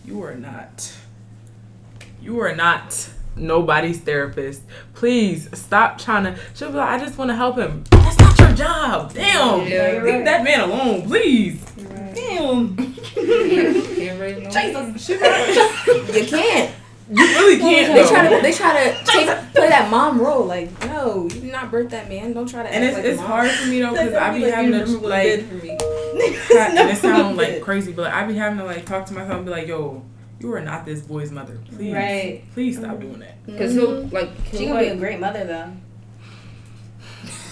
you are not. You are not nobody's therapist. Please stop trying to. She'll be like, I just want to help him. That's not your job. Damn. Yeah, Leave right. that man alone, please. Damn. Can't raise no Jesus. You can't. You really can't. They try to. They try to take, play that mom role. Like, no, you did not birth that man. Don't try to. And act it's, like it's mom. hard for me though because I be Like, having you to never like for me. ha- [LAUGHS] and it sounds like crazy, but like, I be having to like talk to myself and be like, "Yo, you are not this boy's mother. Please, Right. please stop doing that." Because he'll mm-hmm. like She he'll gonna be a great mother though.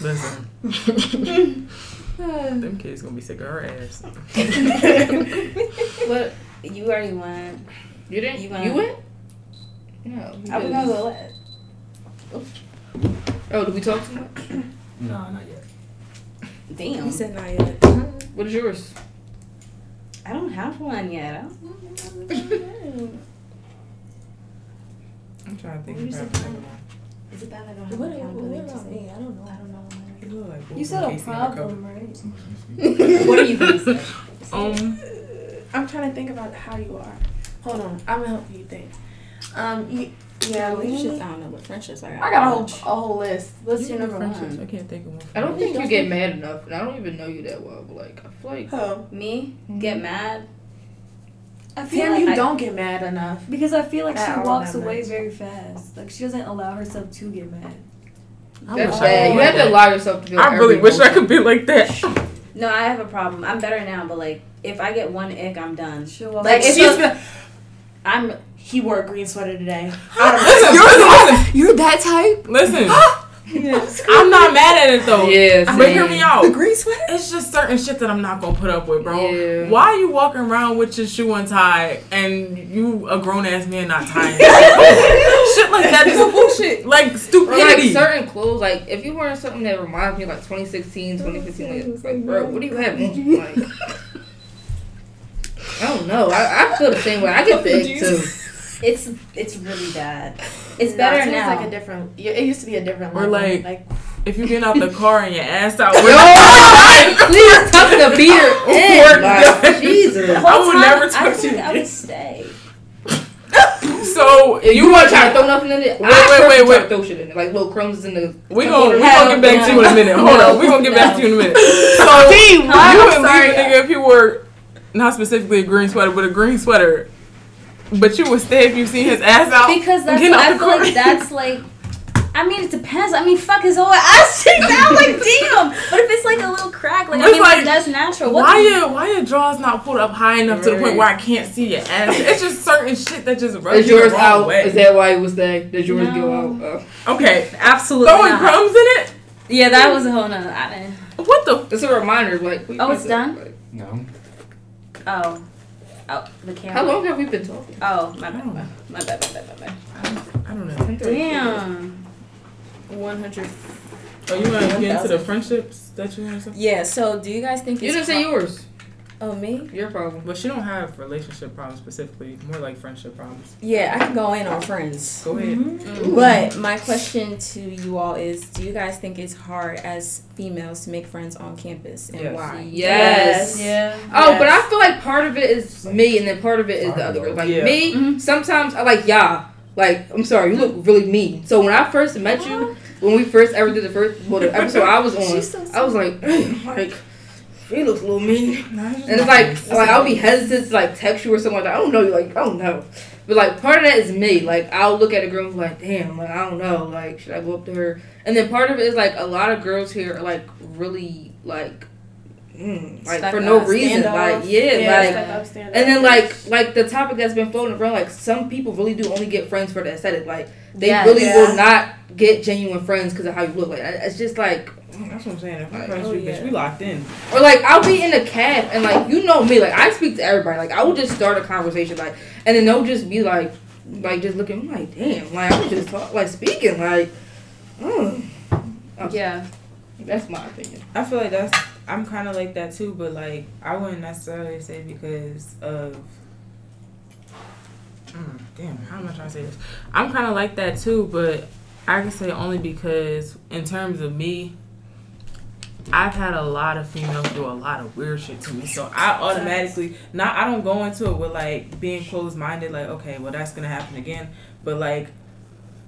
Listen, [LAUGHS] [LAUGHS] them kids gonna be sick of her ass. [LAUGHS] What? You already won. you didn't You you went- went. No. you I was didn't. gonna go let. Oh, did we talk too much? No, not yet. Damn. He said not yet. What is yours? I don't have one yet. I don't I'm trying to think. What if you I have said? another one. Is it bad I don't have What, an what, what about me? I don't know. I don't know. You look like You said in a Casey Undercover. problem, right? [LAUGHS] What are you gonna say? [LAUGHS] Um, I'm trying to think about how you are. Hold on, I'm gonna help you think. Um, you, yeah, Relationships, we, I don't know, what friendships, I got. I got a whole a whole list. What's your number friendships. one? I can't think of one. I don't think you get mad enough, and I don't even know you that well. But like, I feel like Who? Me? Get mad? I feel Tim, like you I- don't get mad enough. because I feel like she walks away much. very fast. Like she doesn't allow herself to get mad. I that's wish I bad. could You be have like to allow yourself to feel. I really every wish I emotion. could be like that. No, I have a problem. I'm better now, but like if I get one ick, I'm done. She'll walk Like away. it's She's a, been, I'm he wore a green sweater today. [LAUGHS] listen, listen, [LAUGHS] [LAUGHS] You're that type. listen. [GASPS] [LAUGHS] I'm not mad at it though. Yeah, But hear me same. out. green sweater. It's just certain shit that I'm not gonna put up with, bro. Yeah. Why are you walking around with your shoe untied and you a grown ass man not tying? [LAUGHS] shit like that is bullshit. Like Or like certain clothes, like if you wearing something that reminds me of like 2016, 2015, like, like bro, what do you have on? [LAUGHS] Like, I don't know. I, I feel the same way. I get the ick too. It's it's really bad. It's No, better Tim's now. like a different. It used to be a different Or level. like- like if you get out the [LAUGHS] car and your ass out, Yo, please tuck the beater in. Work Like. Jesus. I whole would time, never touch you. I would stay. so If you want to try to throw nothing in it, Wait, I wait, wait, wait. throw shit in it, like little crumbs in the. we gonna we gonna get back to you in a minute. Hold on, we gonna get back to you in a minute. So you would I'm sorry. leave a nigga if you were not specifically a green sweater, but a green sweater. But you would stay if you seen his ass out. Because that's I feel like that's like I mean it depends. I mean fuck his whole ass cheeks out like [LAUGHS] damn. But if it's like a little crack, like I mean like, like, that's natural. What Why the- your why your drawers not pulled up high enough to the point where I can't see your ass? It's just certain shit that just rubs Is you yours out? way. Is that why it was there? Did yours No. go out? Oh. okay, Absolutely throwing not. crumbs in it. Yeah, that was a whole nother I didn't What the? It's a reminder, like. Oh, it's done? like- No. Oh. Oh, the camera. How long have we been talking? Oh, my bad. My bad, my bad, my bad, my bad. I don't know. Damn. One hundred. Oh, you want to get into the friendships that you want to say? Yeah. So, do you guys think You it's didn't say yours. Oh me? Your problem. But she don't have relationship problems specifically, more like friendship problems. Yeah, I can go in on friends. Go ahead. Mm-hmm. But my question to you all is: Do you guys think it's hard as females to make friends on campus, and Yes. why? Yes. Yeah. Oh, but I feel like part of it is me, and then part of it is the other girl. Like Yeah. me, Mhm. sometimes I like y'all. Like I'm sorry, you look really mean. So when I first met you, when we first ever did the first well the episode I was on, so I was like, like she looks a little mean. And it's like, face. like I'll be hesitant to like text you or something like that. I don't know you, like I don't know. But like part of that is me. Like I'll look at a girl and be like, damn, like I don't know, like should I go up to her? And then part of it is like a lot of girls here are like really like, mm, like Stuck for no reason, like yeah, Yeah, like. And then like like the topic that's been floating around, like some people really do only get friends for the aesthetic. Like they Yes. really Yeah. will not get genuine friends because of how you look. Like it's just like That's what I'm saying. If I Like, friends oh, with you, yeah. bitch, we locked in. Or like I'll be in a cab and like you know me, like I speak to everybody. Like I will just start a conversation, like and then they'll just be like, like just looking I'm like, damn, like I'm just talk, like speaking, like, mm. Yeah. that's my opinion. I feel like that's I'm kind of like that too, but like I wouldn't necessarily say because of. Mm, damn, how am I trying to say this? I'm kind of like that too, but I can say only because in terms of me, I've had a lot of females do a lot of weird shit to me, so I automatically not I don't go into it with like being closed minded, like okay, well that's gonna happen again, but like.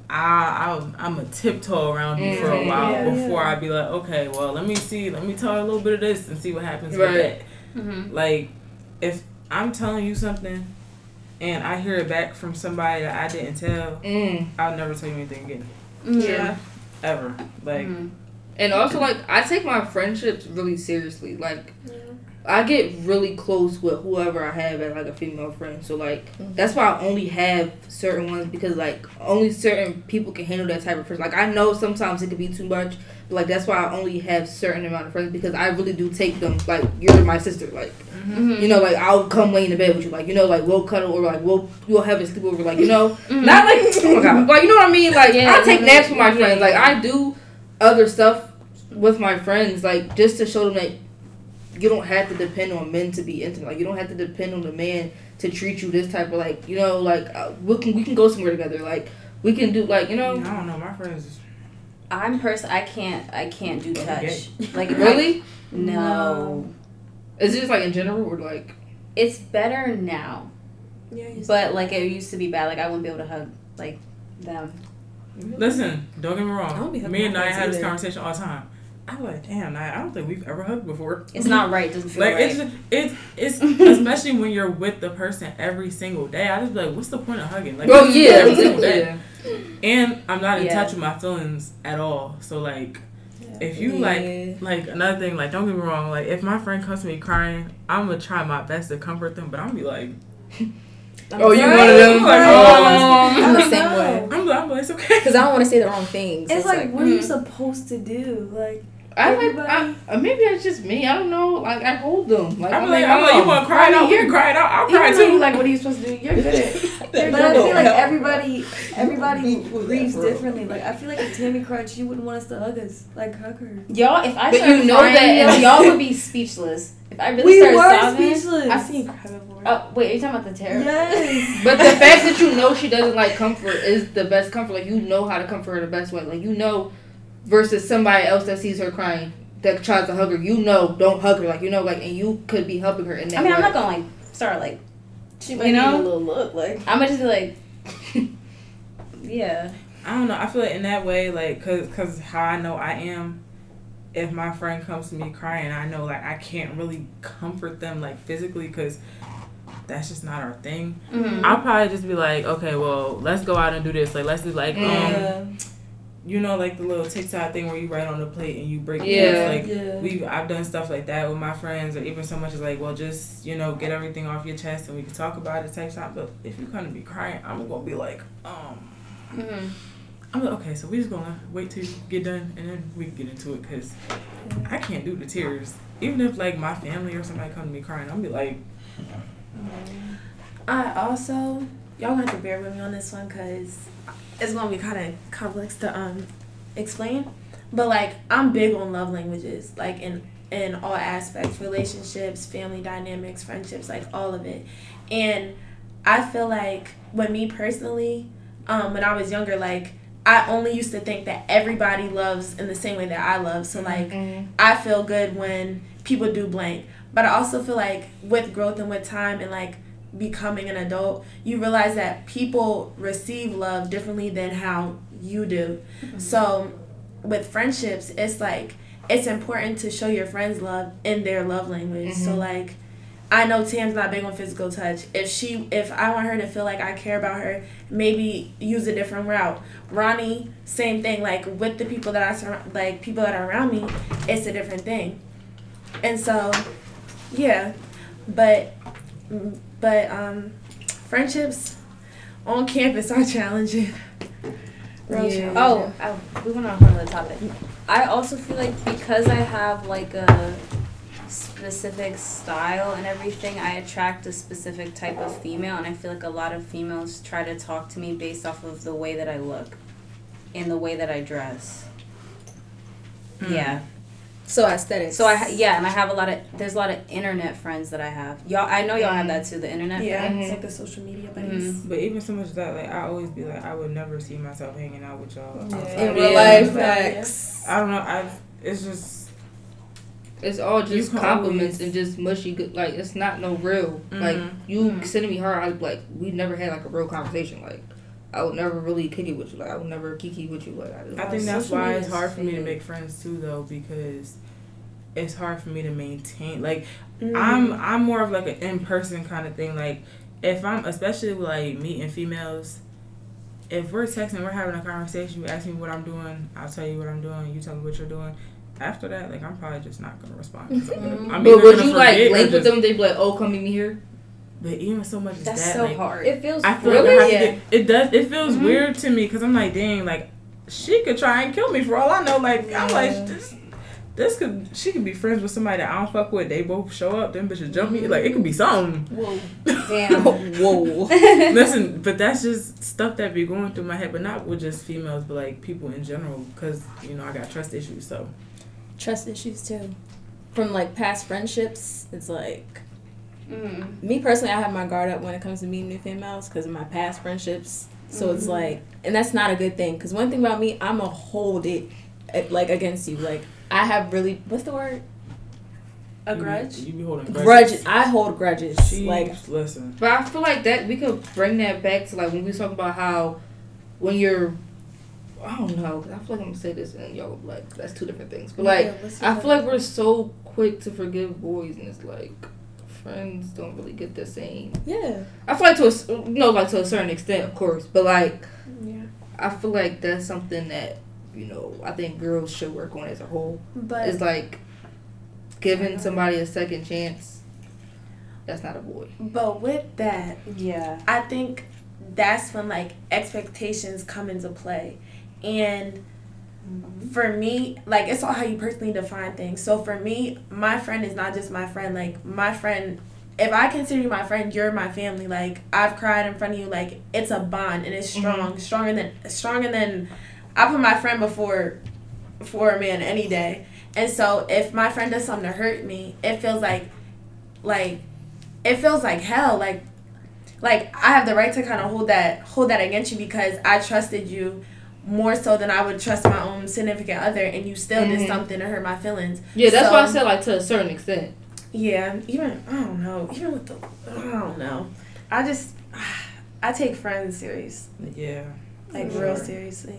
I, I'm, I'm a tiptoe around you for a Mhm. while Yeah, before I be like, okay, well, let me see, let me tell her a little bit of this and see what happens with that. Mm-hmm. Like, if I'm telling you something and I hear it back from somebody that I didn't tell, Mm. I'll never tell you anything again, yeah. ever. Like, Mm-hmm. And also like I take my friendships really seriously. Like I get really close with whoever I have as like a female friend. So like that's why I only have certain ones because like only certain people can handle that type of friends. Like I know sometimes it could be too much, but like that's why I only have certain amount of friends because I really do take them like you're my sister. Like Mm-hmm. you know like I'll come lay in the bed with you. Like you know like we'll cuddle or like we'll we'll have a sleepover. Like you know Mm-hmm. not like oh my god like you know what I mean. Like Yeah, I take no, naps with my yeah, friends. Like. I do other stuff with my friends like just to show them that you don't have to depend on men to be intimate. Like you don't have to depend on the man to treat you this type of like you know like uh, we can we can go somewhere together. Like we can do like you know. I know don't know, my friends. I'm person. I can't. I can't do touch. [LAUGHS] Like really. no. Is it just like in general or like It's better now, Yeah. but like it used to be bad. Like I wouldn't be able to hug like them. Listen, don't get me I don't be wrong. hugging Me and my Nia have this conversation all the time. I'm like, damn, Nia, I don't think we've ever hugged before. It's not right. It doesn't feel Like right. it's it's it's [LAUGHS] especially when you're with the person every single day. I just be like, what's the point of hugging? Like, well we do yeah, every single day. yeah. And I'm not in Yeah. touch with my feelings at all. So like, if you Yeah. like like another thing, like don't get me wrong, like if my friend comes to me crying, I'm gonna try my best to comfort them, but I'm gonna be like, [LAUGHS] Oh, you Right? one of them? Like, I'm oh. the same way. I'm, I'm like, it's okay. [LAUGHS] Because I don't want to say the wrong things. It's like, what are you mhm. supposed to do? Like, I like, I, uh, maybe that's just me. I don't know. Like I hold them. Like I'm I'm like, like, I'm like, you oh. want to cry it out? You're you're- crying out. I'll cry though you too. like, what are you supposed to do? You're good at. [LAUGHS] but I feel like everybody, everybody grieves differently. Like, I feel like if Tammy cried, she wouldn't want us to hug us. Like, hug her. Y'all, if I But started you know crying, that- y'all would [LAUGHS] be speechless. If I really We started were sobbing, speechless. I've seen cry before. oh wait, are you talking about the terror? Yes. [LAUGHS] But the fact that you know she doesn't like comfort is the best comfort. Like you know how to comfort her the best way. Like you know, versus somebody else that sees her crying that tries to hug her. You know, don't hug her. Like you know, like and you could be helping her in that. I mean, I'm not gonna like start like. She You might know? a little look like. I'm gonna just be like. [LAUGHS] yeah. I don't know. I feel like in that way, like, cause, cause how I know I am. If my friend comes to me crying, I know like I can't really comfort them like physically, cause that's just not our thing. Mm-hmm. I'll probably just be like, okay, well, let's go out and do this. Like, let's do like, um, Yeah. You know, like the little TikTok thing where you write on the plate and you break. Yeah. things. Like yeah. we, I've done stuff like that with my friends, or even so much as like, well, just you know, get everything off your chest and we can talk about it type stuff. But if you come to be crying, I'm gonna be like, um. Mm-hmm. I'm like, okay, so we just gonna wait till you get done and then we can get into it because I can't do the tears. Even if like my family or somebody come to me crying, I'll be like, I also y'all gonna have to bear with me on this one because it's gonna be kind of complex to um explain. But like I'm big on love languages. Like and in all aspects relationships family dynamics friendships like all of it and i feel like when me personally um, when i was younger like i only used to think that everybody loves in the same way that i love so like i feel good when people do blank but i also feel like with growth and with time and like becoming an adult you realize that people receive love differently than how you do. So with friendships it's like it's important to show your friends love in their love language. So Mhm. like i know tam's not big on physical touch. If she if i want her to feel like i care about her maybe use a different route. Ronnie same thing. Like with the people that i surround like people that are around me it's a different thing. And so yeah. But but um friendships on campus are [LAUGHS] challenging Real Yeah. Oh, I, we went on another topic. I also feel like because I have like a specific style and everything, I attract a specific type of female, and I feel like a lot of females try to talk to me based off of the way that I look and the way that I dress. Mm. Yeah. So aesthetics. So I ha- yeah, and I have a lot of there's a lot of internet friends that I have. Y'all, I know y'all have that too. The internet yeah friends. it's like the social media buddies Mhm. But even so much that, like, I always be like, I would never see myself hanging out with y'all. outside in real life, facts. I don't know. I. It's just. It's all just compliments always- and just mushy. Good, like it's not no real. Like Mhm. you Mhm. sending me her, I like we never had like a real conversation. Like I would never really kick it with you. Like I would never kiki with you. Like I, I think that's why it's hard for me to make friends too, though, because it's hard for me to maintain. Like Mm-hmm. I'm, I'm more of like an in person kind of thing. Like if I'm, especially like meeting females, if we're texting, we're having a conversation, you ask me what I'm doing, I'll tell you what I'm doing. You tell me what you're doing. After that, like I'm probably just not gonna respond. [LAUGHS] I'm but either would gonna you like link with just- them? They'd be like, "Oh, come meet me here." But even so much as That's that, so like, hard. It feels I feel Really? like I have Yeah. to get, it does. It feels Mhm. weird to me because I'm like, dang, like she could try and kill me for all I know. Like I'm like this. This could she could be friends with somebody that I don't fuck with. They both show up, them bitches jump me. Like it could be something. Whoa. [LAUGHS] Damn. Whoa. [LAUGHS] Listen, but that's just stuff that be going through my head. But not with just females, but like people in general. Because you know I got trust issues. So Trust issues too. From like past friendships, it's like Mm. me personally, I have my guard up when it comes to meeting new females because of my past friendships. So it's like, and that's not a good thing. Because one thing about me, I'm a hold it eh, like against you. Like I have really, what's the word? a grudge You be holding Grudge. grudges. I hold grudges. She like listen. But I feel like that we could bring that back to like when we was talking about how when you're I don't know. I feel like I'm gonna say this and y'all like that's two different things. But like I feel like we're so quick to forgive boys and it's like friends don't really get the same. yeah. I feel like to a s- you know like to a certain extent of course, but like yeah I feel like that's something that you know I think girls should work on as a whole. but It's like giving somebody a second chance. That's not a boy. but with that Yeah. I think that's when like expectations come into play. And Mm-hmm. for me, like it's all how you personally define things. So for me, my friend is not just my friend. Like my friend, if I consider you my friend, you're my family. Like I've cried in front of you. Like it's a bond and it's strong, mm-hmm. stronger than stronger than. I put my friend before, before a man any day. And so if my friend does something to hurt me, it feels like, like, it feels like hell. Like like I have the right to kind of hold that hold that against you because I trusted you more so than I would trust my own significant other, and you still Mhm. did something to hurt my feelings. Yeah, that's why I said like to a certain extent. Yeah, even I don't know, even with the I don't know, I just I take friends serious, Yeah. like For real seriously.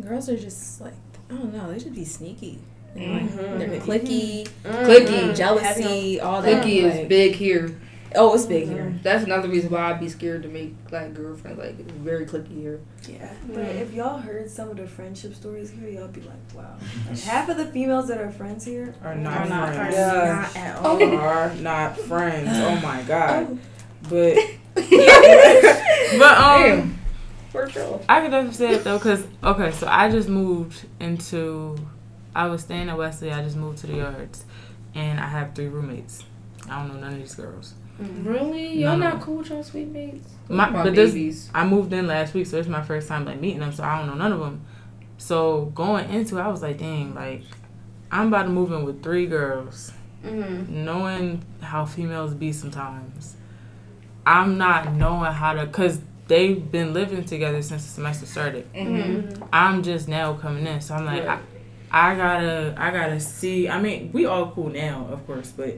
Girls are just like I don't know. They should be sneaky. Mhm. They're clicky, Clicky. jealousy, all that. Clicky is like- big here. Oh, it's big here. That's another reason why I'd be scared to make like girlfriends. Like it's very clicky here. Yeah, But if y'all heard some of the friendship stories here, y'all be like, wow. Like, [LAUGHS] half of the females that are friends here Are not Are not friends. friends. Yeah. Not at all. Are not friends. Oh my [LAUGHS] god. Oh. But [LAUGHS] but um. Damn. For sure. I could definitely say it though, cause okay, so I just moved into, I was staying at Wesley. I just moved to the yards, and I have three roommates. I don't know none of these girls. Really? Y'all no. not cool with y'all sweet mates? My, My but this, babies. I moved in last week, so it's my first time like meeting them. So I don't know none of them. So going into, it, I was like, dang, like I'm about to move in with three girls. Mm-hmm. knowing how females be sometimes, I'm not knowing how to, cause they've been living together since the semester started. Mm-hmm. I'm just now coming in, so I'm like, I, I gotta, I gotta see. I mean, we all cool now, of course, but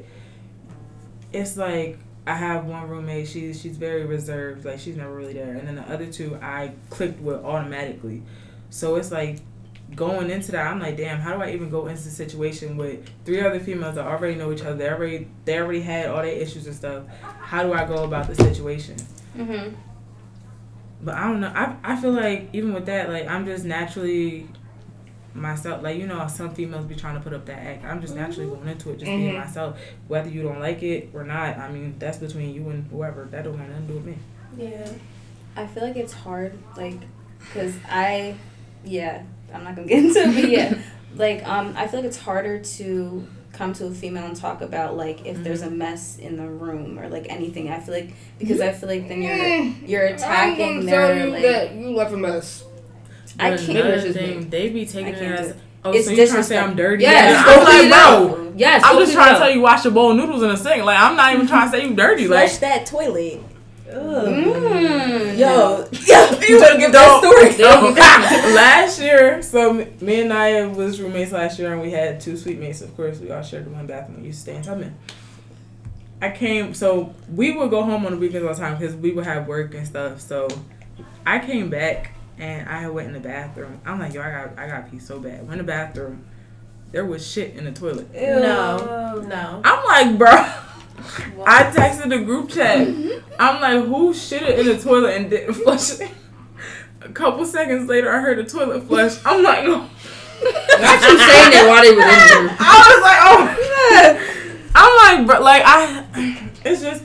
it's like I have one roommate. She's she's very reserved, like she's never really there, and then the other two I clicked with automatically. So it's like going into that, I'm like, damn, how do I even go into the situation with three other females that already know each other? They already they already had all their issues and stuff. How do I go about the situation? Mm-hmm. But I don't know. I I feel like even with that, like I'm just naturally myself. Like you know, some females be trying to put up that act. I'm just naturally going into it, just being Mhm. myself. Whether you don't like it or not, I mean that's between you and whoever. That don't have nothing to do with me. Yeah. I feel like it's hard, like, cause I, yeah, I'm not gonna get into it, but yeah, [LAUGHS] like, um, I feel like it's harder to come to a female and talk about like if there's a mess in the room or like anything. I feel like because I feel like then you're you're attacking I'm their tell you like. that you left a mess. I But can't- another It's thing, they be taking it as oh, It's so you trying to say. I'm dirty? Yes, Yeah, I'm like, bro. Yes, I'm just trying to tell you wash your bowl of noodles in the sink. Like I'm not even trying to say you dirty. Like that toilet. Mm, Yo, yeah, [LAUGHS] you better give that story. [LAUGHS] last year, so me- me and Naya was roommates last year, and we had two suite mates. Of course, we all shared the one bathroom. We used to stay in Tubman. I came, so we would go home on the weekends all the time because we would have work and stuff. So I came back and I went in the bathroom. I'm like, yo, I got, I got pee so bad. Went in the bathroom. There was shit in the toilet. No. No. I'm like, bro. [LAUGHS] I texted the group chat. I'm like, who shitted in the toilet and didn't flush it? A couple seconds later, I heard the toilet flush. I'm like, oh. Not you saying that while they were in there. [LAUGHS] I was like, oh my god. I'm like, bro, like I, it's just,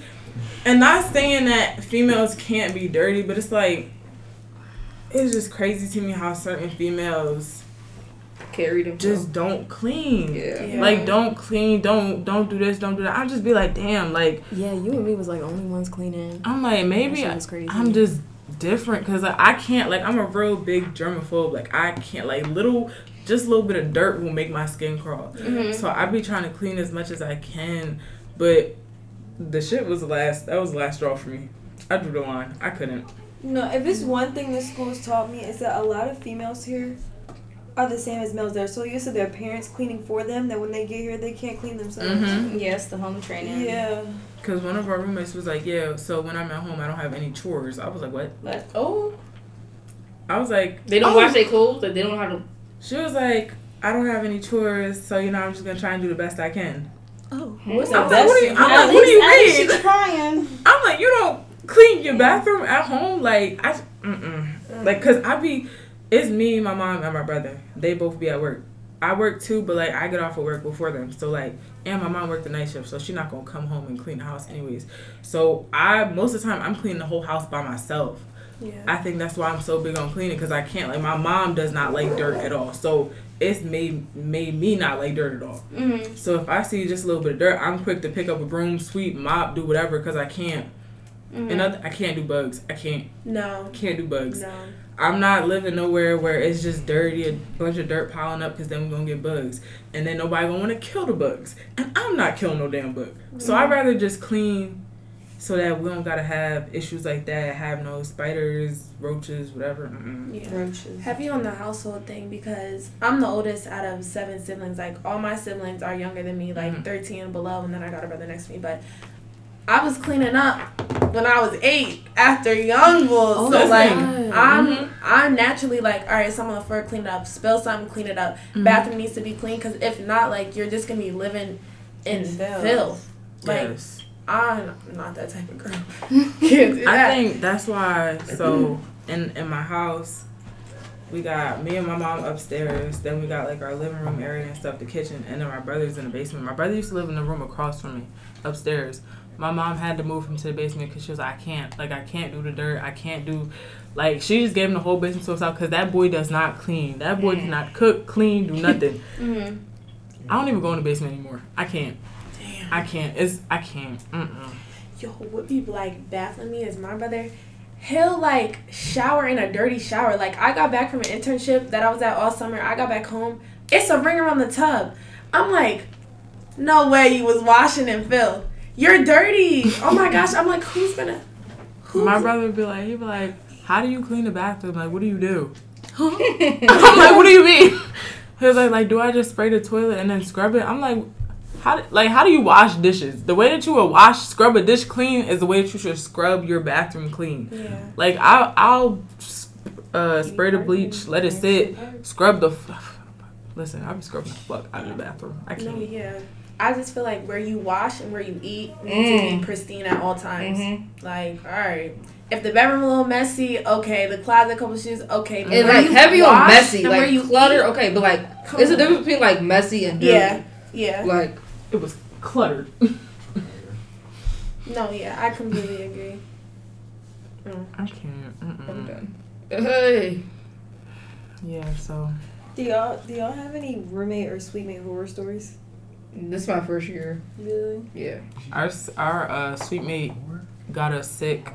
and not saying that females can't be dirty, but it's like, it's just crazy to me how certain females Carried him. just don't clean. yeah. Yeah. Like don't clean, don't don't do this, don't do that. I just be like, damn, like Yeah, you and me was like only ones cleaning. I'm like maybe I, was crazy. I'm just different because like, I can't like I'm a real big germaphobe. Like I can't like little just a little bit of dirt will make my skin crawl. Mhm. So I be trying to clean as much as I can, but the shit was the last. That was the last straw for me. I drew the line. I couldn't. No, if it's one thing the school's taught me is that a lot of females here are the same as males. They're so used to their parents cleaning for them that when they get here they can't clean themselves. Mm-hmm. Yes, the home training. Yeah. Cause one of our roommates was like, "Yeah, so when I'm at home, I don't have any chores." I was like, "What?" But Oh. I was like, They don't Oh. wash their clothes. Like they don't know how to. She was like, "I don't have any chores, so you know, I'm just gonna try and do the best I can." Oh. What's I'm the like, what do you, best? I'm at like, what do you least- mean? she's trying. I'm like, you don't clean your bathroom at home, like I, mm-mm. like, cause I be, it's me, my mom, and my brother. They both be at work. I work too, but like I get off of work before them. So like, and my mom worked the night shift, so she's not gonna come home and clean the house anyways. So I most of the time I'm cleaning the whole house by myself. Yeah. I think that's why I'm so big on cleaning because I can't like my mom does not like dirt at all. So it's made made me not like dirt at all. Mm-hmm. So if I see just a little bit of dirt, I'm quick to pick up a broom, sweep, mop, do whatever because I can't. Mm-hmm. And other, I can't do bugs. I can't No. can't do bugs. No. I'm not living nowhere where it's just dirty, a bunch of dirt piling up because then we're gonna get bugs, and then nobody gonna want to kill the bugs, and I'm not killing no damn bug. So I'd rather just clean, so that we don't gotta have issues like that. Have no spiders, roaches, whatever. Mm-mm. Yeah. Roaches. Heavy on the household thing because I'm the oldest out of seven siblings. Like all my siblings are younger than me, like Mhm. 13 and below, and then I got a brother next to me. But I was cleaning up when I was eight after young bulls. Oh, so like good. I'm Mhm. I'm naturally like, all right, someone on the floor clean it up, spill something, clean it up. Mhm. Bathroom needs to be clean because if not, like you're just gonna be living in In filth. filth. Like Yes. I'm not that type of girl. [LAUGHS] Can't do I think that's why. So in in my house, we got me and my mom upstairs. Then we got like our living room area and stuff, the kitchen, and then my brother's in the basement. My brother used to live in the room across from me, upstairs. My mom had to move him to the basement because she was like, I can't, like, I can't do the dirt. I can't do, like, she just gave him the whole basement to himself because that boy does not clean. That boy cannot cook, clean, do [LAUGHS] nothing. Mm-hmm. I don't even go in the basement anymore. I can't. Damn. I can't. It's I can't. Mm-mm. yo, what be like baffling me is my brother. He'll like shower in a dirty shower. Like I got back from an internship that I was at all summer. I got back home. It's a ring around the tub. I'm like, no way you was washing in filth. You're dirty. Oh my gosh. I'm like, who's gonna? My brother would be like, he'd be like, how do you clean the bathroom? Like, what do you do? [LAUGHS] I'm like, what do you mean? He was like, like, do I just spray the toilet and then scrub it? I'm like, how do, like how do you wash dishes? The way that you would wash scrub a dish clean is the way that you should scrub your bathroom clean. Yeah. Like I'll I'll uh, spray the bleach, let it sit, scrub the. F- Listen, I'll be scrubbing the fuck out of the bathroom. I can't. yeah. I just feel like where you wash and where you eat needs to Mm. be pristine at all times. Mhm. Like, all right. If the bedroom a little messy, okay. The closet, a couple shoes, okay. But And like you heavy on wash messy, like where you clutter. eat- Okay, but like Come it's a difference between like messy and dirty. Yeah, yeah. Like It was cluttered. [LAUGHS] No, yeah. I completely agree. I can't. I'm done. Hey. Yeah. So Do y'all do y'all have any roommate or suite horror stories? This is my first year. Really? Yeah. our our uh, suite mate got us sick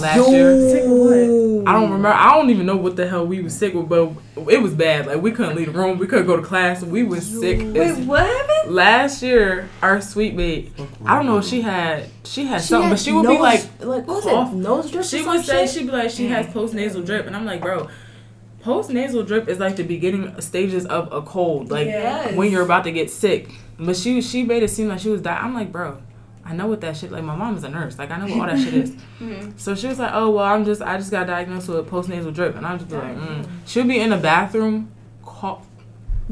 last year. Sick of what? I don't remember. I don't even know what the hell we was sick with, but it was bad. Like we couldn't leave the room. We couldn't go to class. We was sick. Wait, as- what happened? last year, our suite mate. I don't know if she had she had something, but she would be like like what was cough. it? Nose drip. She or would some say shit? she'd be like she has post nasal drip, and I'm like, bro, post nasal drip is like the beginning stages of a cold, like Yes. when you're about to get sick. But she she made it seem like she was dying. I'm like, bro, I know what that shit. Like my mom is a nurse, like I know what all that shit is. [LAUGHS] Mhm. So she was like, oh well, I'm just I just got diagnosed with post nasal drip, and I'm just like, mm. she'll be in the bathroom, cough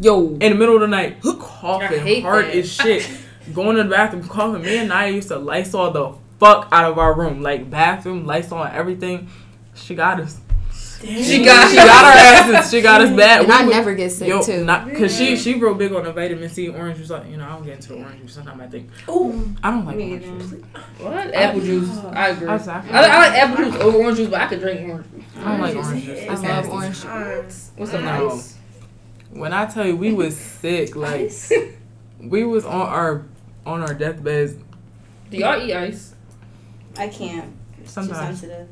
Yo. in the middle of the night, [GASPS] coughing hard that. as [LAUGHS] shit. Going to the bathroom, coughing. Me and I used to Lysol the fuck out of our room, like bathroom, Lysol, and everything. She got us. She got She got our asses. She got us bad. And We I would- never get sick Yo, too. not because she she real big on the vitamin C orange juice. Like you know, I don't get into the orange juice. Sometimes I think Oh, I don't like Me orange either. juice. What? Apple juice. I agree. I, I, like, I like apple juice over orange juice, but I could drink orange juice. I don't like orange juice. I It's love orange. juice. What's up, No. ice? When I tell you we was sick, like Ice? we was on our on our deathbeds. Do y'all eat ice? I can't. It's Too Sometimes sensitive.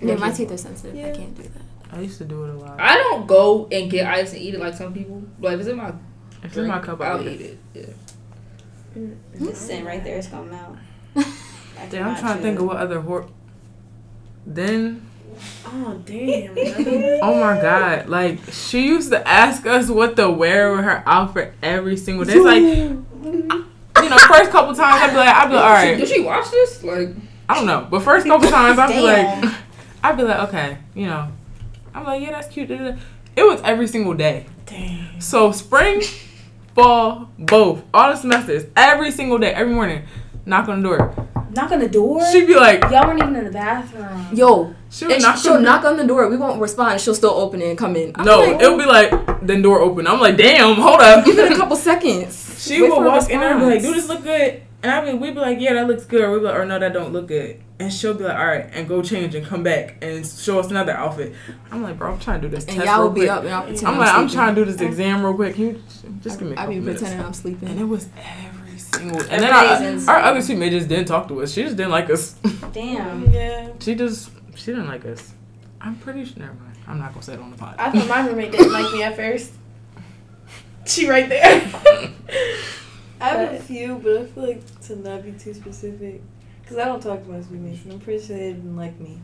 Yeah, my teeth are sensitive. I can't do that. I used to do it a lot. I don't go and get ice and eat it like some people. Like if it's in my If it's drink, my cup, I'll I'll eat it. Yeah. Mm-hmm. Just sitting right there, it's gonna melt. [LAUGHS] I Damn, I'm trying to think chew. of what other hor. Then, Oh damn. [LAUGHS] oh my god, like she used to ask us what to wear with her outfit every single day. It's like, [LAUGHS] you know, first couple times I'd be like, I'd be like, all Did right, she watch this? Like, I don't know, but first couple times I'd be like, I'd be like, okay, you know, I'm like, yeah, that's cute. It was every single day. Damn. So spring, [LAUGHS] fall, both, all the semesters, every single day, every morning, knock on the door. Knock on the door. She'd be like, Y'all weren't even in the bathroom. Yo, she would and knock she'll on knock on the door. We won't respond. She'll still open it and come in. I'm No, like, it'll be like then door open. I'm like, damn, hold up. give it a couple [LAUGHS] seconds. She Wait would for a walk in there and be like, response. "Do this look good?" And I mean, we'd be like, "Yeah, that looks good," or we'd be like, "Or no, that don't look good." And she'll be like, "All right," and go change and come back and show us another outfit. I'm like, "Bro, I'm trying to do this And test y'all real will be quick." up And I'll I'm I'm, like, I'm trying to do this exam real quick. Can you just give me a I couple be minutes? pretending I'm sleeping. And it was every single. And then Everybody's our, in our other teammate just didn't talk to us. She just didn't like us. [LAUGHS] Damn. Yeah. she just she didn't like us. I'm pretty sure. Never mind. I'm not gonna say it on the pod. I thought my roommate didn't like me at first. She right there. [LAUGHS] I have a few, but I feel like to not be too specific, because I don't talk to my roommates, and I'm pretty sure they didn't like me.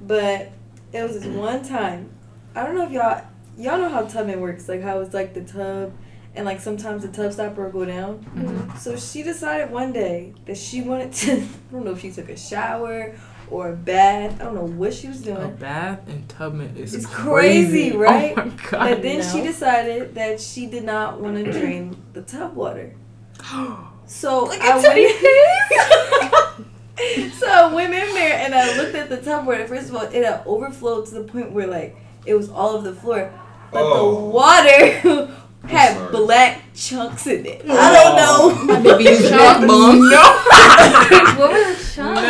But it was this one time. I don't know if y'all y'all know how tubbing works, like how it's like the tub, and like sometimes the tub stopper will go down. Mhm. So she decided one day that she wanted to. [LAUGHS] I don't know if she took a shower or a bath. I don't know what she was doing. A bath in Tubman is It's crazy, crazy, [LAUGHS] right? Oh my god. But then she decided that she did not want to drain the tub water. [GASPS] So Look I at went, [LAUGHS] so I went in there and I looked at the tub water. First of all, it had overflowed to the point where like it was all over the floor, but Oh. the water [LAUGHS] had black chunks in it. I oh. don't know. My baby is back bum. what were the [LAUGHS] chunks? I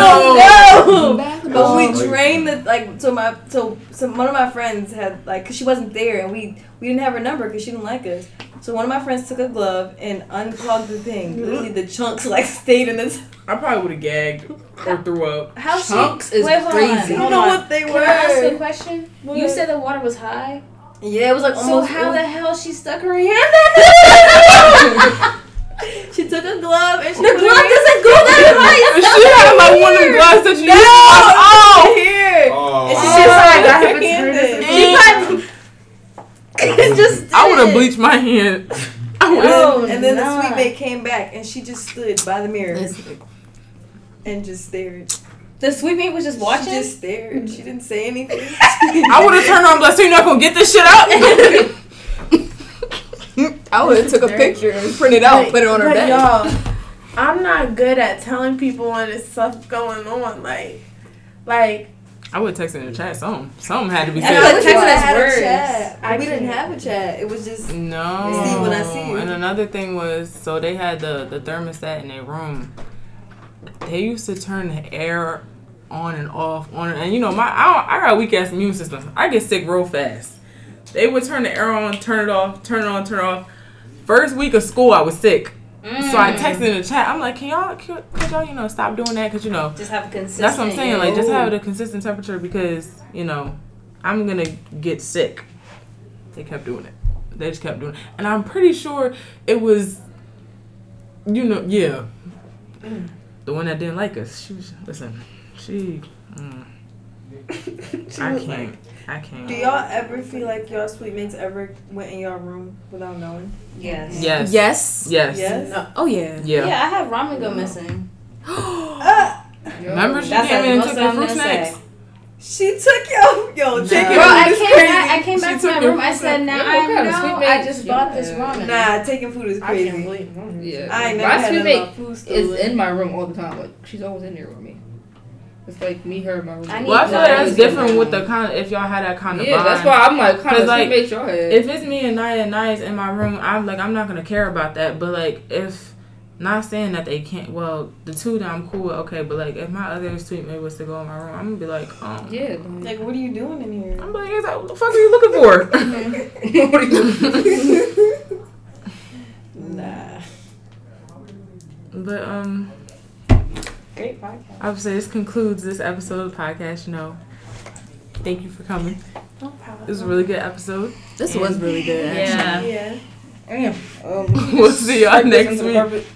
don't know. Oh, but bum. we drained the like so my so so one of my friends had like cause she wasn't there and we we didn't have her number because she didn't like us. So one of my friends took a glove and unclogged the thing. Literally the chunks like stayed in this. I probably would have gagged or threw up. How Chunks she? is Wait, crazy. I don't hold know on. what they Can were. I ask you a question? You said the water was high. Yeah, it was like So almost. how the hell she stuck her hand? In [LAUGHS] that? She took a glove and she The put her glove hand- doesn't go that high. And she had like one of the gloves that you used to wash here. Oh. And she Oh, just like that her happened to her. hand. She probably [LAUGHS] [LAUGHS] just. Did I would have bleached my hand. I would. Oh, and then nah. the suite mate came back and she just stood by the mirror and just stared. The suite mate was just watching. She just stared. She didn't say anything. I would have turned on, but so you're not gonna get this shit out. [LAUGHS] I would have took a picture and printed out, Like, put it on her but bed. Y'all, I'm not good at telling people when there's stuff going on. Like, like I would text in the chat. Something, something had to be I said. feel like wish texting I is had worse. a chat. I we didn't can't. have a chat. It was just No. See when I see you. And another thing was, so they had the the thermostat in their room. They used to turn the air on and off, on and you know my I, I got a weak ass immune system. I get sick real fast. They would turn the air on, turn it off, turn it on, turn it off. First week of school, I was sick, so I Mm. texted in the chat. I'm like, can y'all, could, could y'all, you know, stop doing that? Cause you know, Just have a consistent. that's what I'm saying. Like, just have a consistent temperature because you know, I'm gonna get sick. They kept doing it. They just kept doing it, and I'm pretty sure it was, you know, yeah, the one that didn't like us. She was listen. She, mm, [LAUGHS] I can't. I can't. Do y'all ever feel like y'all suite mates ever went in your room without knowing? Yes. Yes. Yes. Yes. Yes. Oh yeah. Yeah. Yeah, I had ramen go missing. [GASPS] Uh, Remember she came in and took of your fruit snacks. She took yo yo take Nah. it Bro, I food is came crazy. back. I came back She to my room. I said, snacks. "Now Yeah, I what kind of know. I just bought this ramen." Nah, taking food is I crazy. can't believe. Yeah. I ain't never my had sweet none mate food is in my room all the time. Like she's always in there with me. It's like me, her, my room. I Well, I feel like that's different with the kind. Of, if y'all had that kind of yeah, bond. that's why I'm like, kind 'Cause, of like, suite mate y'all had. if it's me and Naya and Naya's in my room, I'm like I'm not gonna care about that. But like if not saying that they can't, well, the two that I'm cool with, okay. But like if my other suite mate was to go in my room, I'm gonna be like, um, yeah. Like, what are you doing in here? I'm like, what the fuck are you looking for? what are you Nah. but um, Great podcast. I would say this concludes this episode of the podcast. You know, thank you for coming. No problem. This was a really good episode. This was really good. Actually. Yeah. Yeah. Damn. [LAUGHS] Um, We'll see y'all next week. carpet.